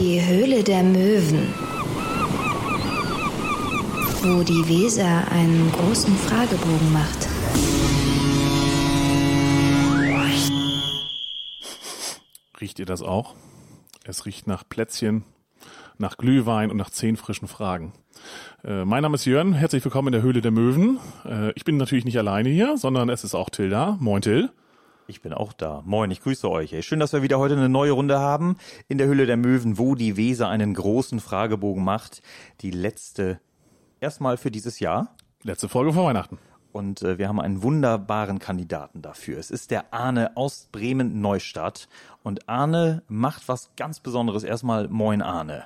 Die Höhle der Möwen. Wo die Weser einen großen Fragebogen macht. Riecht ihr das auch? Es riecht nach Plätzchen, nach Glühwein und nach zehn frischen Fragen. Äh, mein Name ist Jörn, herzlich willkommen in der Höhle der Möwen. Äh, ich bin natürlich nicht alleine hier, sondern es ist auch Till da. Moin Till. Ich bin auch da. Moin, ich grüße euch. Schön, dass wir wieder heute eine neue Runde haben in der Höhle der Möwen, wo die Weser einen großen Fragebogen macht. Die letzte erstmal für dieses Jahr. Letzte Folge vor Weihnachten. Und äh, wir haben einen wunderbaren Kandidaten dafür. Es ist der Arne aus Bremen-Neustadt. Und Arne macht was ganz Besonderes. Erstmal Moin Arne.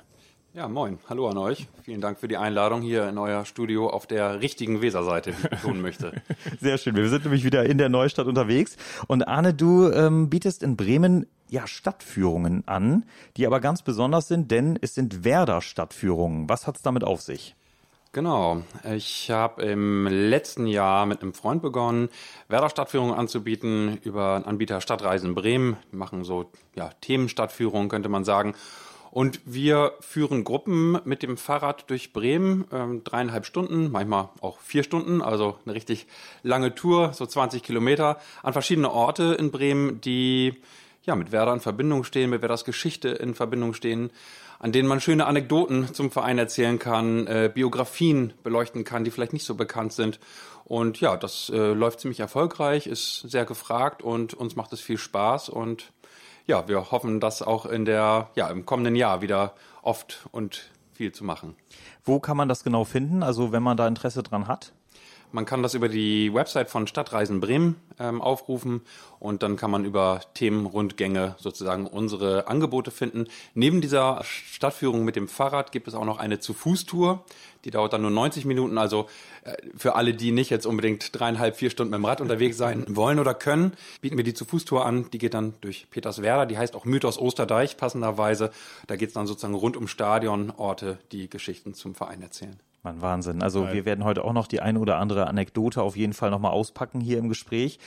Ja, moin. Hallo an euch. Vielen Dank für die Einladung hier in euer Studio auf der richtigen Weserseite, wie ich betonen möchte. Sehr schön. Wir sind nämlich wieder in der Neustadt unterwegs. Und Arne, du ähm, bietest in Bremen ja Stadtführungen an, die aber ganz besonders sind, denn es sind Werder-Stadtführungen. Was hat's damit auf sich? Genau. Ich habe im letzten Jahr mit einem Freund begonnen, Werder-Stadtführungen anzubieten über einen Anbieter Stadtreisen Bremen. Wir machen so ja, Themenstadtführungen, könnte man sagen. Und wir führen Gruppen mit dem Fahrrad durch Bremen, ähm, dreieinhalb Stunden, manchmal auch vier Stunden, also eine richtig lange Tour, so 20 Kilometer, an verschiedene Orte in Bremen, die ja mit Werder in Verbindung stehen, mit Werders Geschichte in Verbindung stehen, an denen man schöne Anekdoten zum Verein erzählen kann, äh, Biografien beleuchten kann, die vielleicht nicht so bekannt sind. Und ja, das äh, läuft ziemlich erfolgreich, ist sehr gefragt und uns macht es viel Spaß und ja, wir hoffen, das auch in der, ja, im kommenden Jahr wieder oft und viel zu machen. Wo kann man das genau finden? Also wenn man da Interesse dran hat? Man kann das über die Website von Stadtreisen Bremen ähm, aufrufen und dann kann man über Themenrundgänge sozusagen unsere Angebote finden. Neben dieser Stadtführung mit dem Fahrrad gibt es auch noch eine Zu-Fuß-Tour. Die dauert dann nur 90 Minuten. Also äh, für alle, die nicht jetzt unbedingt dreieinhalb, vier Stunden mit dem Rad unterwegs sein wollen oder können, bieten wir die Zu-Fuß-Tour an. Die geht dann durch Peterswerda. Die heißt auch Mythos Osterdeich passenderweise. Da geht es dann sozusagen rund um Stadionorte, die Geschichten zum Verein erzählen. Mann, Wahnsinn. Also Nein. wir werden heute auch noch die eine oder andere Anekdote auf jeden Fall nochmal auspacken hier im Gespräch.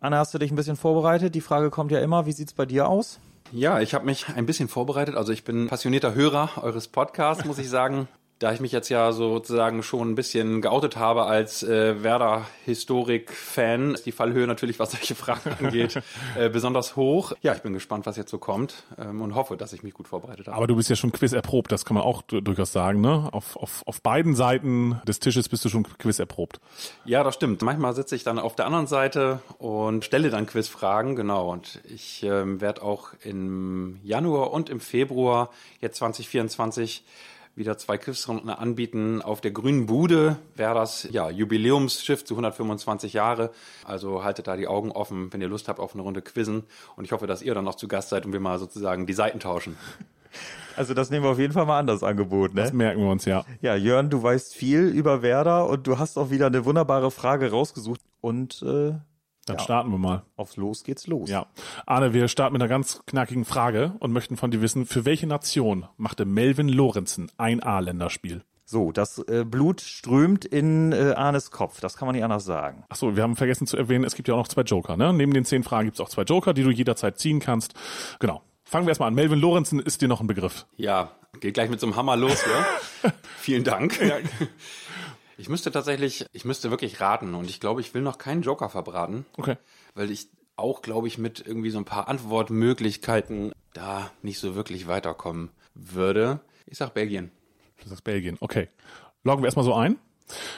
Anna, hast du dich ein bisschen vorbereitet? Die Frage kommt ja immer, wie sieht's bei dir aus? Ja, ich habe mich ein bisschen vorbereitet. Also ich bin passionierter Hörer eures Podcasts, muss ich sagen da ich mich jetzt ja sozusagen schon ein bisschen geoutet habe als äh, Werder-Historik-Fan, ist die Fallhöhe natürlich, was solche Fragen angeht, äh, besonders hoch. Ja, ich bin gespannt, was jetzt so kommt ähm, und hoffe, dass ich mich gut vorbereitet habe. Aber du bist ja schon Quiz erprobt, das kann man auch durchaus sagen, ne? Auf, auf, auf beiden Seiten des Tisches bist du schon Quiz erprobt. Ja, das stimmt. Manchmal sitze ich dann auf der anderen Seite und stelle dann Quizfragen, genau. Und ich ähm, werde auch im Januar und im Februar jetzt 2024 wieder zwei Quizrunden anbieten auf der Grünen Bude. Wäre das ja Jubiläumsschiff zu 125 Jahre. Also haltet da die Augen offen, wenn ihr Lust habt auf eine Runde Quizzen. Und ich hoffe, dass ihr dann noch zu Gast seid und wir mal sozusagen die Seiten tauschen. Also das nehmen wir auf jeden Fall mal an, das Angebot. Ne? Das merken wir uns, ja. Ja, Jörn, du weißt viel über Werder und du hast auch wieder eine wunderbare Frage rausgesucht. Und äh, dann ja. starten wir mal. Aufs Los geht's los. Ja. Arne, wir starten mit einer ganz knackigen Frage und möchten von dir wissen, für welche Nation machte Melvin Lorenzen ein A-Länderspiel? So, das äh, Blut strömt in äh, Arnes Kopf, das kann man nicht anders sagen. Ach so, wir haben vergessen zu erwähnen, es gibt ja auch noch zwei Joker, ne? Neben den zehn Fragen gibt's auch zwei Joker, die du jederzeit ziehen kannst. Genau. Fangen wir erstmal an. Melvin Lorenzen ist dir noch ein Begriff. Ja, geht gleich mit so einem Hammer los, ja? Vielen Dank. Ja. Ich müsste tatsächlich, ich müsste wirklich raten und ich glaube, ich will noch keinen Joker verbraten. Okay. Weil ich auch, glaube ich, mit irgendwie so ein paar Antwortmöglichkeiten da nicht so wirklich weiterkommen würde. Ich sag Belgien. Du sagst Belgien, okay. Loggen wir erstmal so ein.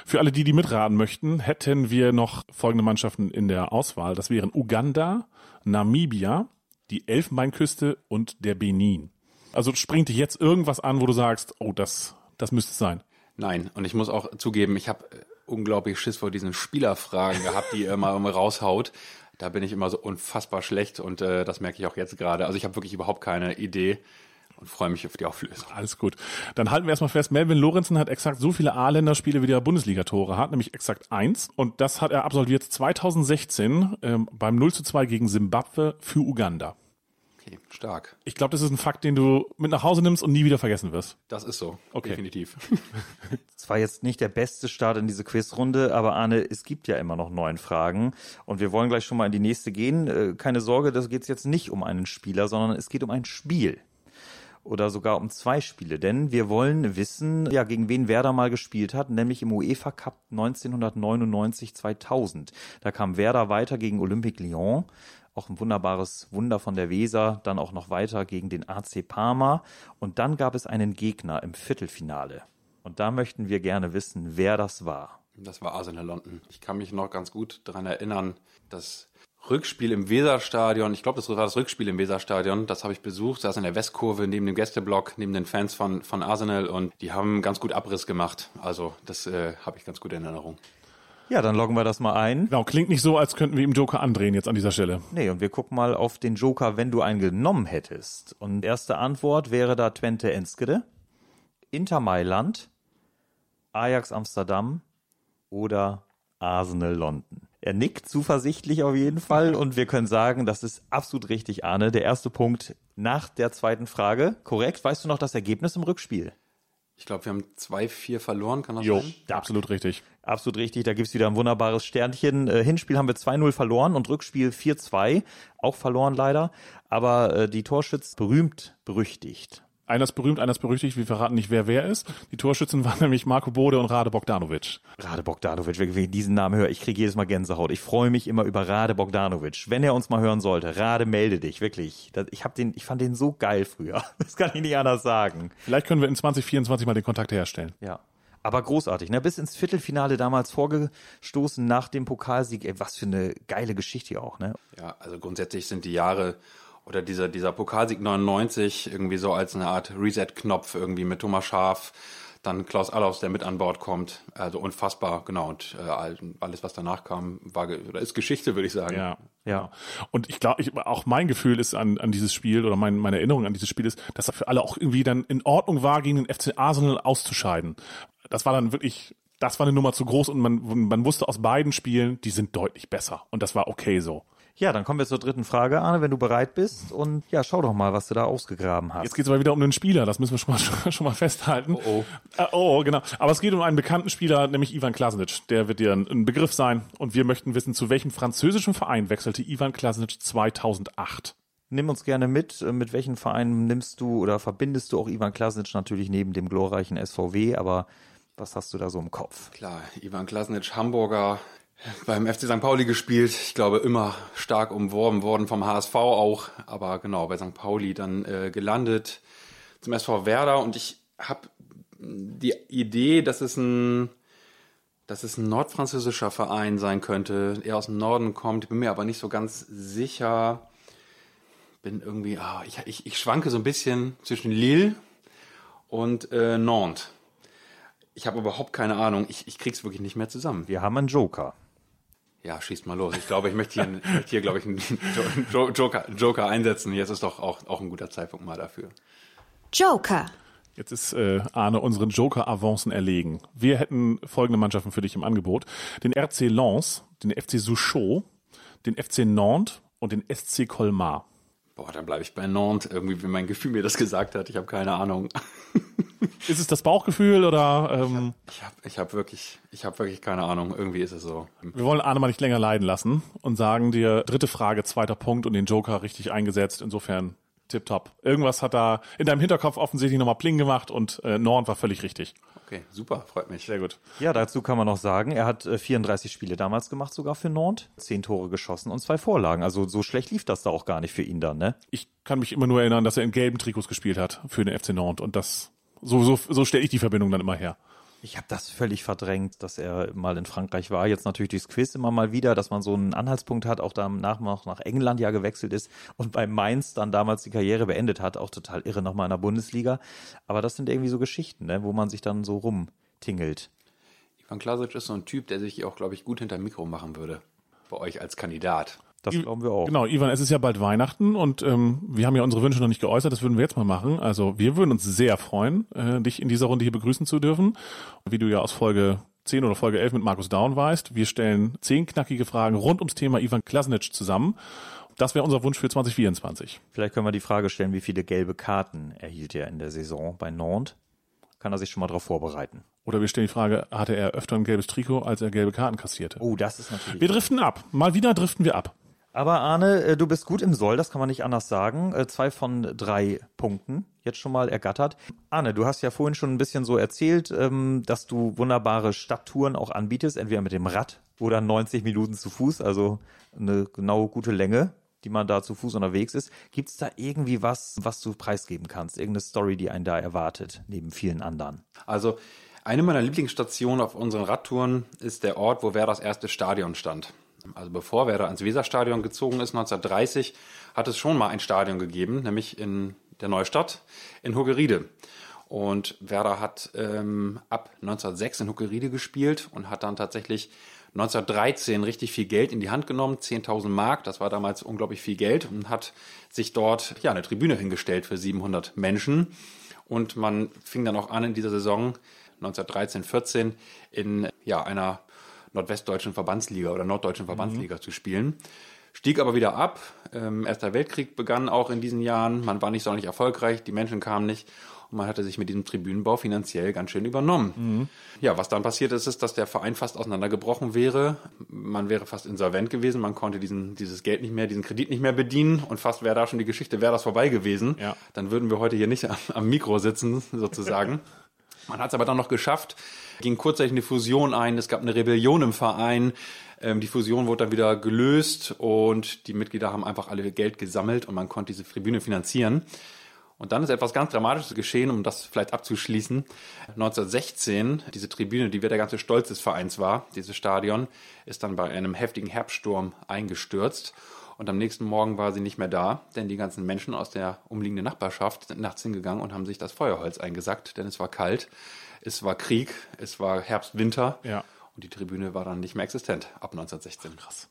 Für alle die, die mitraten möchten, hätten wir noch folgende Mannschaften in der Auswahl. Das wären Uganda, Namibia, die Elfenbeinküste und der Benin. Also springt dich jetzt irgendwas an, wo du sagst, oh, das, das müsste es sein. Nein, und ich muss auch zugeben, ich habe äh, unglaublich Schiss vor diesen Spielerfragen gehabt, die er mal raushaut. Da bin ich immer so unfassbar schlecht und äh, das merke ich auch jetzt gerade. Also ich habe wirklich überhaupt keine Idee und freue mich auf die Auflösung. Alles gut. Dann halten wir erstmal fest, Melvin Lorenzen hat exakt so viele A-Länderspiele wie der Bundesliga-Tore hat, nämlich exakt eins. Und das hat er absolviert 2016 ähm, beim 0 zu 2 gegen Simbabwe für Uganda. Okay, stark. Ich glaube, das ist ein Fakt, den du mit nach Hause nimmst und nie wieder vergessen wirst. Das ist so, okay. definitiv. Es war jetzt nicht der beste Start in diese Quizrunde, aber Arne, es gibt ja immer noch neun Fragen und wir wollen gleich schon mal in die nächste gehen. Äh, keine Sorge, da geht es jetzt nicht um einen Spieler, sondern es geht um ein Spiel. oder sogar um zwei Spiele, denn wir wollen wissen, ja, gegen wen Werder mal gespielt hat, nämlich im UEFA Cup 1999-2000. Da kam Werder weiter gegen Olympique Lyon, auch ein wunderbares Wunder von der Weser, dann auch noch weiter gegen den AC Parma und dann gab es einen Gegner im Viertelfinale. Und da möchten wir gerne wissen, wer das war. Das war Arsenal London. Ich kann mich noch ganz gut daran erinnern, dass Rückspiel im Weserstadion, ich glaube, das war das Rückspiel im Weserstadion, das habe ich besucht, saß in der Westkurve neben dem Gästeblock, neben den Fans von, von Arsenal und die haben ganz gut Abriss gemacht. Also das äh, habe ich ganz gut in Erinnerung. Ja, dann loggen wir das mal ein. Genau, klingt nicht so, als könnten wir ihm Joker andrehen jetzt an dieser Stelle. Nee, und wir gucken mal auf den Joker, wenn du einen genommen hättest. Und erste Antwort wäre da Twente Enskede, Inter Mailand, Ajax Amsterdam oder Arsenal London. Er nickt zuversichtlich auf jeden Fall und wir können sagen, das ist absolut richtig, Arne. Der erste Punkt nach der zweiten Frage. Korrekt, weißt du noch das Ergebnis im Rückspiel? Ich glaube, wir haben 2-4 verloren, kann das Jo, sein? absolut richtig. Absolut richtig, da gibt's wieder ein wunderbares Sternchen. Äh, Hinspiel haben wir 2-0 verloren und Rückspiel 4-2, auch verloren leider. Aber äh, die Torschütz berühmt, berüchtigt. Einer ist berühmt, einer ist berüchtigt. Wir verraten nicht, wer wer ist. Die Torschützen waren nämlich Marco Bode und Rade Bogdanovic. Rade Bogdanovic, wenn ich diesen Namen höre, ich kriege jedes Mal Gänsehaut. Ich freue mich immer über Rade Bogdanovic. Wenn er uns mal hören sollte, Rade, melde dich, wirklich. Ich hab den, ich fand den so geil früher. Das kann ich nicht anders sagen. Vielleicht können wir in 2024 mal den Kontakt herstellen. Ja. Aber großartig, ne? Bis ins Viertelfinale damals vorgestoßen nach dem Pokalsieg. Ey, was für eine geile Geschichte auch, ne? Ja, also grundsätzlich sind die Jahre oder dieser, dieser Pokalsieg 99 irgendwie so als eine Art Reset-Knopf irgendwie mit Thomas Schaaf, dann Klaus Allofs, der mit an Bord kommt. Also unfassbar, genau. Und äh, all- alles, was danach kam, war oder ist Geschichte, würde ich sagen. Ja. Ja. Und ich glaube, ich, auch mein Gefühl ist an, an dieses Spiel oder mein, meine Erinnerung an dieses Spiel ist, dass er für alle auch irgendwie dann in Ordnung war, gegen den FC Arsenal auszuscheiden. Das war dann wirklich, das war eine Nummer zu groß und man, man wusste aus beiden Spielen, die sind deutlich besser. Und das war okay so. Ja, dann kommen wir zur dritten Frage, Arne, wenn du bereit bist. Und ja, schau doch mal, was du da ausgegraben hast. Jetzt geht es aber wieder um einen Spieler, das müssen wir schon mal, schon mal festhalten. Oh, Äh, oh, genau. Aber es geht um einen bekannten Spieler, nämlich Ivan Klasnic. Der wird dir ein, ein Begriff sein. Und wir möchten wissen, zu welchem französischen Verein wechselte Ivan Klasnic 2008? Nimm uns gerne mit. Äh, Mit welchen Vereinen nimmst du oder verbindest du auch Ivan Klasnic natürlich neben dem glorreichen SVW, aber was hast du da so im Kopf? Klar, Ivan Klasnic, Hamburger, beim FC St. Pauli gespielt. Ich glaube, immer stark umworben worden vom HSV auch. Aber genau, bei St. Pauli dann äh, gelandet zum SV Werder. Und ich habe die Idee, dass es ein dass es ein nordfranzösischer Verein sein könnte, er aus dem Norden kommt, bin mir aber nicht so ganz sicher. Bin irgendwie, ah, ich, ich, ich schwanke so ein bisschen zwischen Lille und äh, Nantes. Ich habe überhaupt keine Ahnung. Ich, ich krieg's wirklich nicht mehr zusammen. Wir haben einen Joker. Ja, schießt mal los. Ich glaube, ich möchte hier, ich möchte hier glaube ich, einen Jo- Jo- Joker, Joker einsetzen. Jetzt ist doch auch, auch ein guter Zeitpunkt mal dafür. Joker. Jetzt ist äh, Arne unseren Joker-Avancen erlegen. Wir hätten folgende Mannschaften für dich im Angebot. Den RC Lens, den FC Sochaux, den FC Nantes und den SC Colmar. Boah, dann bleibe ich bei Nantes. Irgendwie, wie mein Gefühl mir das gesagt hat. Ich habe keine Ahnung. Ist es das Bauchgefühl oder ähm, Ich habe ich hab wirklich, ich habe wirklich keine Ahnung. Irgendwie ist es so. wir wollen Arne mal nicht länger leiden lassen und sagen dir dritte Frage, zweiter Punkt und den Joker richtig eingesetzt. Insofern tipptopp. Irgendwas hat da in deinem Hinterkopf offensichtlich nochmal Pling gemacht und äh, Nord war völlig richtig. Okay, super, freut mich. Sehr gut. Ja, dazu kann man noch sagen, er hat äh, 34 Spiele damals gemacht, sogar für Nantes, zehn Tore geschossen und zwei Vorlagen. Also so schlecht lief das da auch gar nicht für ihn dann, ne? Ich kann mich immer nur erinnern, dass er in gelben Trikots gespielt hat für den FC Nantes und das so so so stelle ich die Verbindung dann immer her. Ich habe das völlig verdrängt, dass er mal in Frankreich war. Jetzt natürlich durchs Quiz immer mal wieder, dass man so einen Anhaltspunkt hat, auch danach noch nach England ja gewechselt ist und bei Mainz dann damals die Karriere beendet hat. Auch total irre nochmal in der Bundesliga. Aber das sind irgendwie so Geschichten, ne, wo man sich dann so rumtingelt. Ivan Klasic ist so ein Typ, der sich auch, glaube ich, gut hinter Mikro machen würde. Bei euch als Kandidat. Das glauben wir auch. Genau, Ivan, es ist ja bald Weihnachten und ähm, wir haben ja unsere Wünsche noch nicht geäußert, das würden wir jetzt mal machen. Also wir würden uns sehr freuen, äh, dich in dieser Runde hier begrüßen zu dürfen. Wie du ja aus Folge 10 oder Folge 11 mit Markus Daun weißt, wir stellen zehn knackige Fragen rund ums Thema Ivan Klasnic zusammen. Das wäre unser Wunsch für 2024. Vielleicht können wir die Frage stellen, wie viele gelbe Karten erhielt er in der Saison bei Nantes? Kann er sich schon mal darauf vorbereiten? Oder wir stellen die Frage, hatte er öfter ein gelbes Trikot, als er gelbe Karten kassierte? Oh, das ist natürlich. Wir driften ab. Mal wieder driften wir ab. Aber Arne, äh, du bist gut im Soll, das kann man nicht anders sagen. Äh, Zwei von drei Punkten jetzt schon mal ergattert. Arne, du hast ja vorhin schon ein bisschen so erzählt, ähm, dass du wunderbare Stadttouren auch anbietest, entweder mit dem Rad oder 90 Minuten zu Fuß, also eine genau gute Länge, die man da zu Fuß unterwegs ist. Gibt es da irgendwie was, was du preisgeben kannst? Irgendeine Story, die einen da erwartet, neben vielen anderen? Also eine meiner Lieblingsstationen auf unseren Radtouren ist der Ort, wo Werders erste Stadion stand. Also bevor Werder ans Weserstadion gezogen ist, 1930, hat es schon mal ein Stadion gegeben, nämlich in der Neustadt in Huckeriede. Und Werder hat ähm, ab 1906 in Huckeriede gespielt und hat dann tatsächlich 1913 richtig viel Geld in die Hand genommen, 10.000 Mark, das war damals unglaublich viel Geld und hat sich dort ja eine Tribüne hingestellt für 700 Menschen. Und man fing dann auch an in dieser Saison 1913, 14 in ja einer nordwestdeutschen Verbandsliga oder norddeutschen Verbandsliga mhm. zu spielen. Stieg aber wieder ab. Ähm, Erster Weltkrieg begann auch in diesen Jahren. Man war nicht sonderlich erfolgreich, die Menschen kamen nicht und man hatte sich mit diesem Tribünenbau finanziell ganz schön übernommen. Mhm. Ja, was dann passiert ist, ist, dass der Verein fast auseinandergebrochen wäre. Man wäre fast insolvent gewesen. Man konnte diesen, dieses Geld nicht mehr, diesen Kredit nicht mehr bedienen und fast wäre da schon die Geschichte, wäre das vorbei gewesen. Ja. Dann würden wir heute hier nicht am, am Mikro sitzen, sozusagen. Man hat es aber dann noch geschafft, ging kurzzeitig eine Fusion ein, es gab eine Rebellion im Verein, ähm, die Fusion wurde dann wieder gelöst und die Mitglieder haben einfach alle Geld gesammelt und man konnte diese Tribüne finanzieren. Und dann ist etwas ganz Dramatisches geschehen, um das vielleicht abzuschließen. 1916, diese Tribüne, die der ganze Stolz des Vereins war, dieses Stadion, ist dann bei einem heftigen Herbststurm eingestürzt. Und am nächsten Morgen war sie nicht mehr da, denn die ganzen Menschen aus der umliegenden Nachbarschaft sind nachts hingegangen und haben sich das Feuerholz eingesackt, denn es war kalt, es war Krieg, es war Herbst, Winter ja. und die Tribüne war dann nicht mehr existent ab 1916. Krass.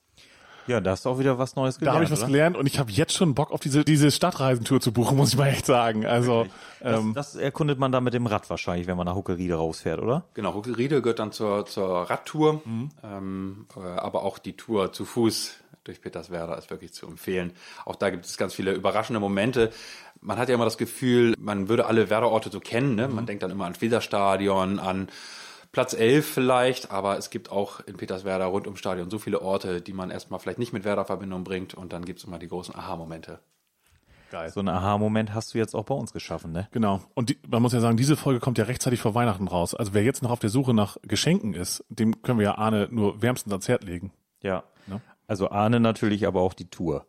Ja, da hast du auch wieder was Neues gelernt. Da habe ich was oder? gelernt und ich habe jetzt schon Bock auf diese, diese Stadtreisentour zu buchen, muss ich mal echt sagen. Also ähm, das, das erkundet man dann mit dem Rad wahrscheinlich, wenn man nach Huckeriede rausfährt, oder? Genau, Huckeriede gehört dann zur, zur Radtour, mhm. ähm, äh, aber auch die Tour zu Fuß durch Peterswerda ist wirklich zu empfehlen. Auch da gibt es ganz viele überraschende Momente. Man hat ja immer das Gefühl, man würde alle Werder-Orte so kennen. Ne? Man mhm. denkt dann immer an Weserstadion, an Platz 11 vielleicht, aber es gibt auch in Peterswerda rund ums Stadion so viele Orte, die man erstmal vielleicht nicht mit Werder-Verbindung bringt und dann gibt es immer die großen Aha-Momente. Geil. So einen Aha-Moment hast du jetzt auch bei uns geschaffen, ne? Genau. Und die, man muss ja sagen, diese Folge kommt ja rechtzeitig vor Weihnachten raus. Also wer jetzt noch auf der Suche nach Geschenken ist, dem können wir ja Arne nur wärmstens ans Herz legen. Ja. Ne? Also Arne natürlich, aber auch die Tour.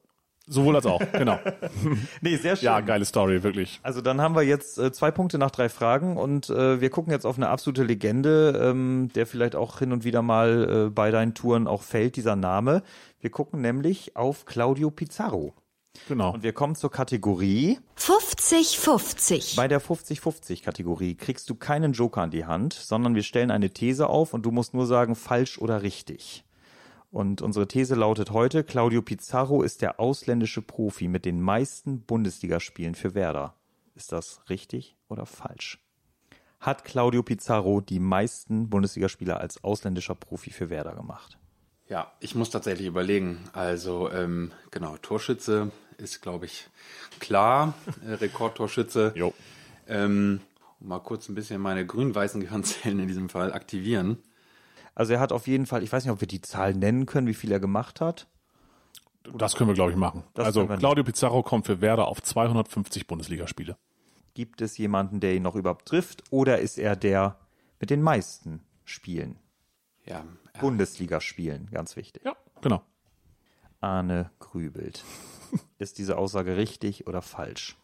Sowohl als auch, genau. nee, sehr schön. Ja, geile Story, wirklich. Also dann haben wir jetzt äh, zwei Punkte nach drei Fragen und äh, wir gucken jetzt auf eine absolute Legende, ähm, der vielleicht auch hin und wieder mal äh, bei deinen Touren auch fällt, dieser Name. Wir gucken nämlich auf Claudio Pizarro. Genau. Und wir kommen zur Kategorie 50-50. Bei der 50-50 Kategorie kriegst du keinen Joker an die Hand, sondern wir stellen eine These auf und du musst nur sagen falsch oder richtig. Und unsere These lautet heute, Claudio Pizarro ist der ausländische Profi mit den meisten Bundesligaspielen für Werder. Ist das richtig oder falsch? Hat Claudio Pizarro die meisten Bundesligaspieler als ausländischer Profi für Werder gemacht? Ja, ich muss tatsächlich überlegen. Also ähm, genau, Torschütze ist, glaube ich, klar. Äh, Rekordtorschütze. Jo. Ähm, mal kurz ein bisschen meine grün-weißen Gehirnzellen in diesem Fall aktivieren. Also er hat auf jeden Fall, ich weiß nicht, ob wir die Zahl nennen können, wie viel er gemacht hat. Das können wir, glaube ich, machen. Das also Claudio Pizarro kommt für Werder auf 250 Bundesligaspiele. Gibt es jemanden, der ihn noch überhaupt trifft, oder ist er der mit den meisten Spielen? Ja. ja. Bundesligaspielen, ganz wichtig. Ja, genau. Arne grübelt. ist diese Aussage richtig oder falsch?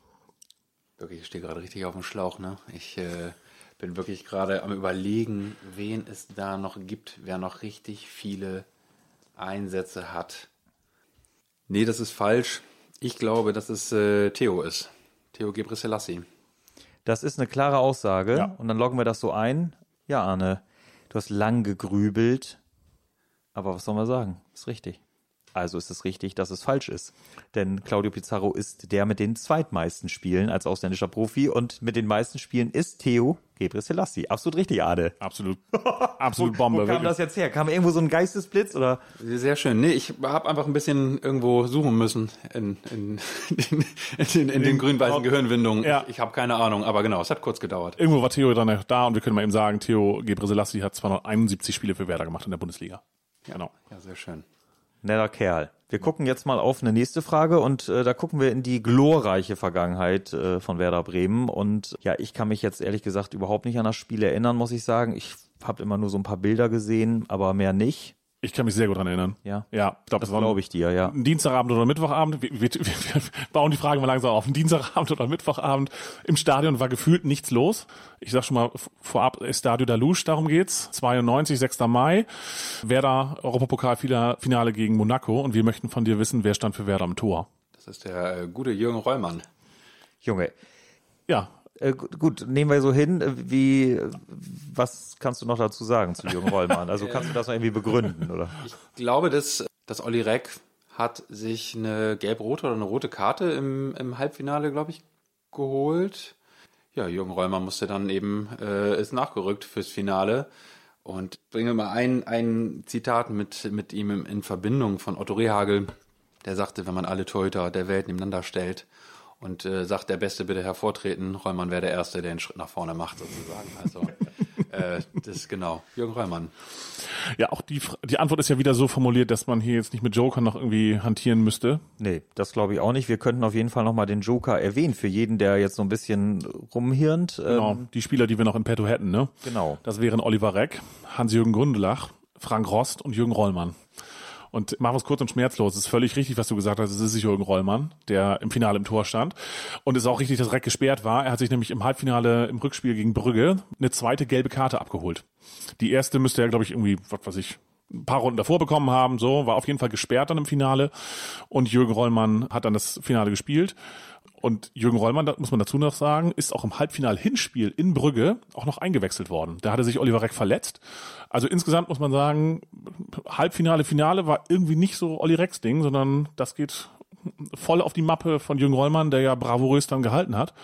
Wirklich, ich stehe gerade richtig auf dem Schlauch, ne? Ich äh, bin wirklich gerade am überlegen, wen es da noch gibt, wer noch richtig viele Einsätze hat. Nee, das ist falsch. Ich glaube, dass es äh, Theo ist. Theo Gebrselassie. Das ist eine klare Aussage. Ja. Und dann loggen wir das so ein. Ja, Arne, du hast lang gegrübelt. Aber was soll man sagen? Ist richtig. Also ist es richtig, dass es falsch ist. Denn Claudio Pizarro ist der mit den zweitmeisten Spielen als ausländischer Profi und mit den meisten Spielen ist Theo Gebre Selassie. Absolut richtig, Ade. Absolut. Absolut Bombe. wo, wo kam wirklich. das jetzt her? Kam irgendwo so ein Geistesblitz oder? Sehr schön. Nee, ich habe einfach ein bisschen irgendwo suchen müssen in, in, in, in, in den grün-weißen Gehirnwindungen. Ja. Ich, ich habe keine Ahnung, aber genau, es hat kurz gedauert. Irgendwo war Theo dann da und wir können mal eben sagen, Theo Gebre Selassie hat 271 Spiele für Werder gemacht in der Bundesliga. Ja, genau. Ja, sehr schön. Netter Kerl. Wir gucken jetzt mal auf eine nächste Frage und äh, da gucken wir in die glorreiche Vergangenheit äh, von Werder Bremen. Und ja, ich kann mich jetzt ehrlich gesagt überhaupt nicht an das Spiel erinnern, muss ich sagen. Ich habe immer nur so ein paar Bilder gesehen, aber mehr nicht. Ich kann mich sehr gut dran erinnern. Ja. Ja, ich glaube, Das war glaube ich dir, ja. ein Dienstagabend oder Mittwochabend. Wir, wir, wir bauen die Frage mal langsam auf. Ein Dienstagabend oder Mittwochabend im Stadion war gefühlt nichts los. Ich sag schon mal vorab, Estadio da Luz, darum geht's. 92, 6. Mai. Werder Europapokalfinale gegen Monaco und wir möchten von dir wissen, wer stand für Werder am Tor. Das ist der äh, gute Jürgen Rollmann. Junge, Ja, äh, gut, nehmen wir so hin. Äh, Wie, äh, was kannst du noch dazu sagen zu Jürgen Rollmann? Also kannst du das noch irgendwie begründen, oder? Ich glaube, dass, dass Olli Reck hat sich eine gelb-rote oder eine rote Karte im, im Halbfinale, glaube ich, geholt. Ja, Jürgen Rollmann musste dann eben, äh, ist nachgerückt fürs Finale. Und bringe mal ein, ein Zitat mit, mit ihm in, in Verbindung von Otto Rehagel. Der sagte, wenn man alle Torhüter der Welt nebeneinander stellt und äh, sagt, der Beste bitte hervortreten, Rollmann wäre der Erste, der einen Schritt nach vorne macht, sozusagen. Also, äh, das ist genau, Jürgen Rollmann. ja, auch die, die Antwort ist ja wieder so formuliert, dass man hier jetzt nicht mit Joker noch irgendwie hantieren müsste. Nee, das glaube ich auch nicht. Wir könnten auf jeden Fall nochmal den Joker erwähnen für jeden, der jetzt so ein bisschen rumhirnt. Genau, Ähm, die Spieler, die wir noch in petto hätten, ne? genau. Das wären Oliver Reck, Hans-Jürgen Grundelach, Frank Rost und Jürgen Rollmann. Und machen wir es kurz und schmerzlos. Es ist völlig richtig, was du gesagt hast. Es ist Jürgen Rollmann, der im Finale im Tor stand. Und es ist auch richtig, dass Reck gesperrt war. Er hat sich nämlich im Halbfinale im Rückspiel gegen Brügge eine zweite gelbe Karte abgeholt. Die erste müsste er, glaube ich, irgendwie, was weiß ich, ein paar Runden davor bekommen haben. So, war auf jeden Fall gesperrt dann im Finale. Und Jürgen Rollmann hat dann das Finale gespielt. Und Jürgen Rollmann, das muss man dazu noch sagen, ist auch im Halbfinal-Hinspiel in Brügge auch noch eingewechselt worden. Da hatte sich Oliver Reck verletzt. Also insgesamt muss man sagen, Halbfinale, Finale war irgendwie nicht so Olli Recks Ding, sondern das geht voll auf die Mappe von Jürgen Rollmann, der ja bravourös dann gehalten hat.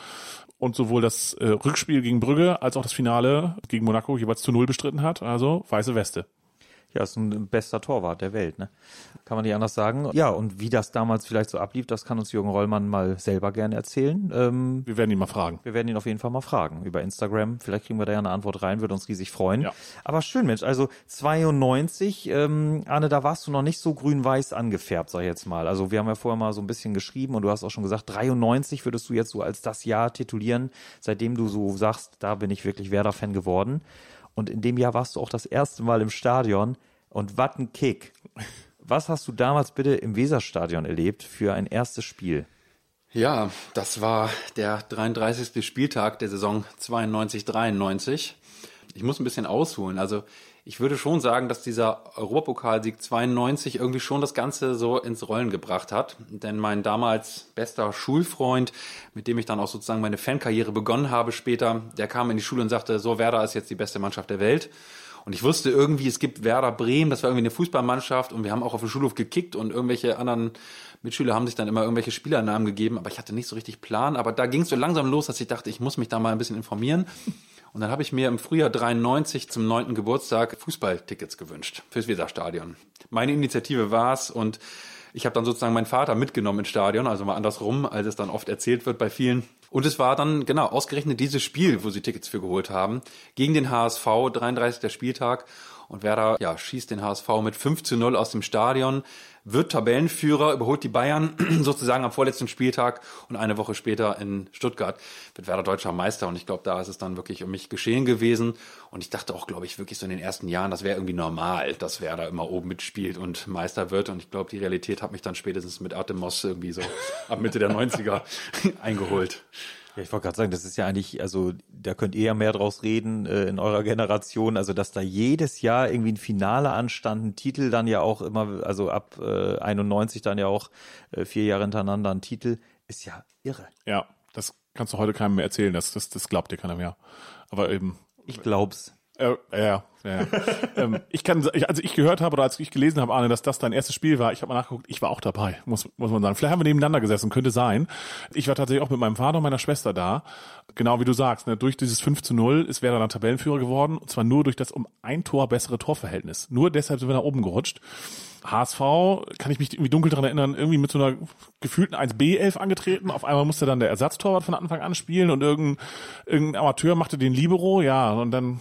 Und sowohl das äh, Rückspiel gegen Brügge als auch das Finale gegen Monaco jeweils zu Null bestritten hat. Also weiße Weste. Ja, ist ein bester Torwart der Welt, ne? Kann man nicht anders sagen. Ja, und wie das damals vielleicht so ablief, das kann uns Jürgen Rollmann mal selber gerne erzählen. Ähm, Wir werden ihn mal fragen. wir werden ihn auf jeden Fall mal fragen über Instagram. Vielleicht kriegen wir da ja eine Antwort rein, würde uns riesig freuen. Ja. Aber schön, Mensch. Also 92, ähm, Arne, da warst du noch nicht so grün-weiß angefärbt, sag ich jetzt mal. Also wir haben ja vorher mal so ein bisschen geschrieben und du hast auch schon gesagt, 93 würdest du jetzt so als das Jahr titulieren, seitdem du so sagst, da bin ich wirklich Werder-Fan geworden. Und in dem Jahr warst du auch das erste Mal im Stadion. Und was ein Kick. Was hast du damals bitte im Weserstadion erlebt für ein erstes Spiel? Ja, das war der 33. Spieltag der Saison 92-93. Ich muss ein bisschen ausholen. Also ich würde schon sagen, dass dieser Europapokalsieg 92 irgendwie schon das Ganze so ins Rollen gebracht hat. Denn mein damals bester Schulfreund, mit dem ich dann auch sozusagen meine Fankarriere begonnen habe später, der kam in die Schule und sagte, so Werder ist jetzt die beste Mannschaft der Welt. Und ich wusste irgendwie, es gibt Werder Bremen, das war irgendwie eine Fußballmannschaft und wir haben auch auf dem Schulhof gekickt und irgendwelche anderen Mitschüler haben sich dann immer irgendwelche Spielernamen gegeben, aber ich hatte nicht so richtig Plan. Aber da ging es so langsam los, dass ich dachte, ich muss mich da mal ein bisschen informieren. Und dann habe ich mir im Frühjahr 93 zum neunten Geburtstag Fußballtickets gewünscht fürs Weserstadion. Meine Initiative war's und ich habe dann sozusagen meinen Vater mitgenommen ins Stadion, also mal andersrum, als es dann oft erzählt wird bei vielen. Und es war dann genau ausgerechnet dieses Spiel, wo sie Tickets für geholt haben, gegen den HSV, 33. Spieltag. Und Werder ja, schießt den HSV mit 5 zu 0 aus dem Stadion, wird Tabellenführer, überholt die Bayern sozusagen am vorletzten Spieltag und eine Woche später in Stuttgart wird Werder deutscher Meister. Und ich glaube, da ist es dann wirklich um mich geschehen gewesen. Und ich dachte auch, glaube ich, wirklich so in den ersten Jahren, das wäre irgendwie normal, dass Werder immer oben mitspielt und Meister wird. Und ich glaube, die Realität hat mich dann spätestens mit Atemos irgendwie so ab Mitte der 90er eingeholt. Ja, ich wollte gerade sagen, das ist ja eigentlich, also da könnt ihr ja mehr draus reden äh, in eurer Generation, also dass da jedes Jahr irgendwie ein Finale anstand, ein Titel dann ja auch immer, also ab äh, 91 dann ja auch äh, vier Jahre hintereinander ein Titel, ist ja irre. Ja, das kannst du heute keinem mehr erzählen. Das, das, das glaubt dir keiner mehr. Aber eben, Ich glaub's. Äh, ja, ja. Ja. ähm, ich kann, als ich gehört habe oder als ich gelesen habe, Arne, dass das dein erstes Spiel war, ich habe mal nachgeguckt, ich war auch dabei, muss, muss man sagen. Vielleicht haben wir nebeneinander gesessen, könnte sein. Ich war tatsächlich auch mit meinem Vater und meiner Schwester da. Genau wie du sagst, ne, durch dieses 5 zu 0 ist Werder dann Tabellenführer geworden und zwar nur durch das um ein Tor bessere Torverhältnis. Nur deshalb sind wir nach oben gerutscht. HSV, kann ich mich irgendwie dunkel daran erinnern, irgendwie mit so einer gefühlten 1B11 angetreten. Auf einmal musste dann der Ersatztorwart von Anfang an spielen und irgendein, irgendein Amateur machte den Libero, ja, und dann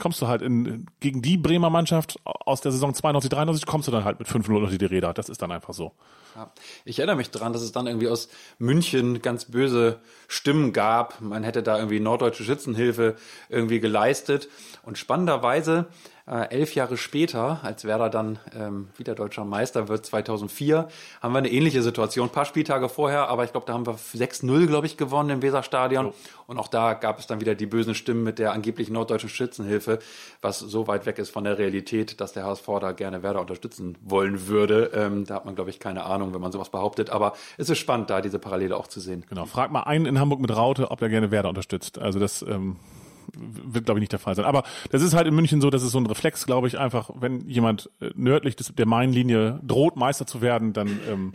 kommst du halt in, gegen die Bremer Mannschaft aus der Saison 92, 93 kommst du dann halt mit 5-0 unter die Räder. Das ist dann einfach so. Ja. Ich erinnere mich daran, dass es dann irgendwie aus München ganz böse Stimmen gab. Man hätte da irgendwie norddeutsche Schützenhilfe irgendwie geleistet. Und spannenderweise äh, elf Jahre später, als Werder dann ähm, wieder deutscher Meister wird, 2004, haben wir eine ähnliche Situation. Ein paar Spieltage vorher, aber ich glaube, da haben wir 6-0, glaube ich, gewonnen im Weserstadion. Oh. Und auch da gab es dann wieder die bösen Stimmen mit der angeblich norddeutschen Schützenhilfe, was so weit weg ist von der Realität, dass der HSV da gerne Werder unterstützen wollen würde. Ähm, da hat man, glaube ich, keine Ahnung, wenn man sowas behauptet. Aber es ist spannend, da diese Parallele auch zu sehen. Genau. Frag mal einen in Hamburg mit Raute, ob der gerne Werder unterstützt. Also das ähm, wird, glaube ich, nicht der Fall sein. Aber das ist halt in München so, das ist so ein Reflex, glaube ich, einfach, wenn jemand äh, nördlich des, der Mainlinie droht, Meister zu werden, dann ähm,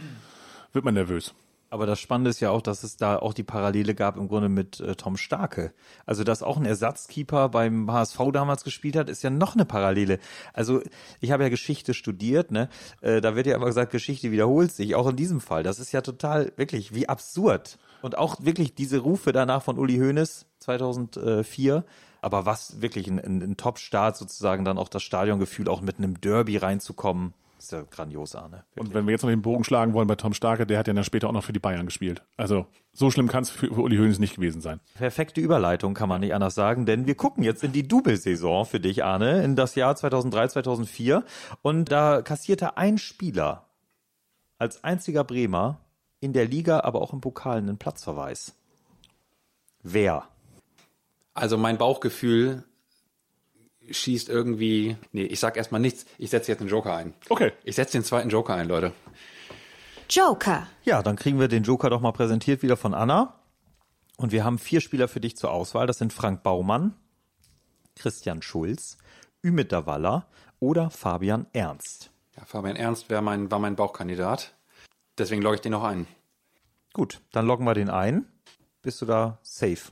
wird man nervös. Aber das Spannende ist ja auch, dass es da auch die Parallele gab im Grunde mit äh, Tom Starke. Also, dass auch ein Ersatzkeeper beim HSV damals gespielt hat, ist ja noch eine Parallele. Also, ich habe ja Geschichte studiert, ne? Äh, da wird ja immer gesagt, Geschichte wiederholt sich, auch in diesem Fall. Das ist ja total, wirklich, wie absurd. Und auch wirklich diese Rufe danach von Uli Hoeneß 2004. Aber was wirklich ein, ein, ein Top-Start sozusagen, dann auch das Stadiongefühl, auch mit einem Derby reinzukommen. Ist ja grandios, Arne. Wirklich. Und wenn wir jetzt noch den Bogen schlagen wollen bei Tom Starke, der hat ja dann später auch noch für die Bayern gespielt. Also so schlimm kann es für, für Uli Hoeneß nicht gewesen sein. Perfekte Überleitung, kann man nicht anders sagen, denn wir gucken jetzt in die Double-Saison für dich, Arne, in das Jahr 2003, 2004. Und da kassierte ein Spieler als einziger Bremer in der Liga, aber auch im Pokal einen Platzverweis. Wer? Also mein Bauchgefühl schießt irgendwie. Nee, ich sag erstmal nichts. Ich setze jetzt einen Joker ein. Okay. Ich setze den zweiten Joker ein, Leute. Joker. Ja, dann kriegen wir den Joker doch mal präsentiert wieder von Anna. Und wir haben vier Spieler für dich zur Auswahl. Das sind Frank Baumann, Christian Schulz, Ümit Davala oder Fabian Ernst. Ja, Fabian Ernst wäre mein, war mein Bauchkandidat. Deswegen logge ich den noch ein. Gut, dann loggen wir den ein. Bist du da safe?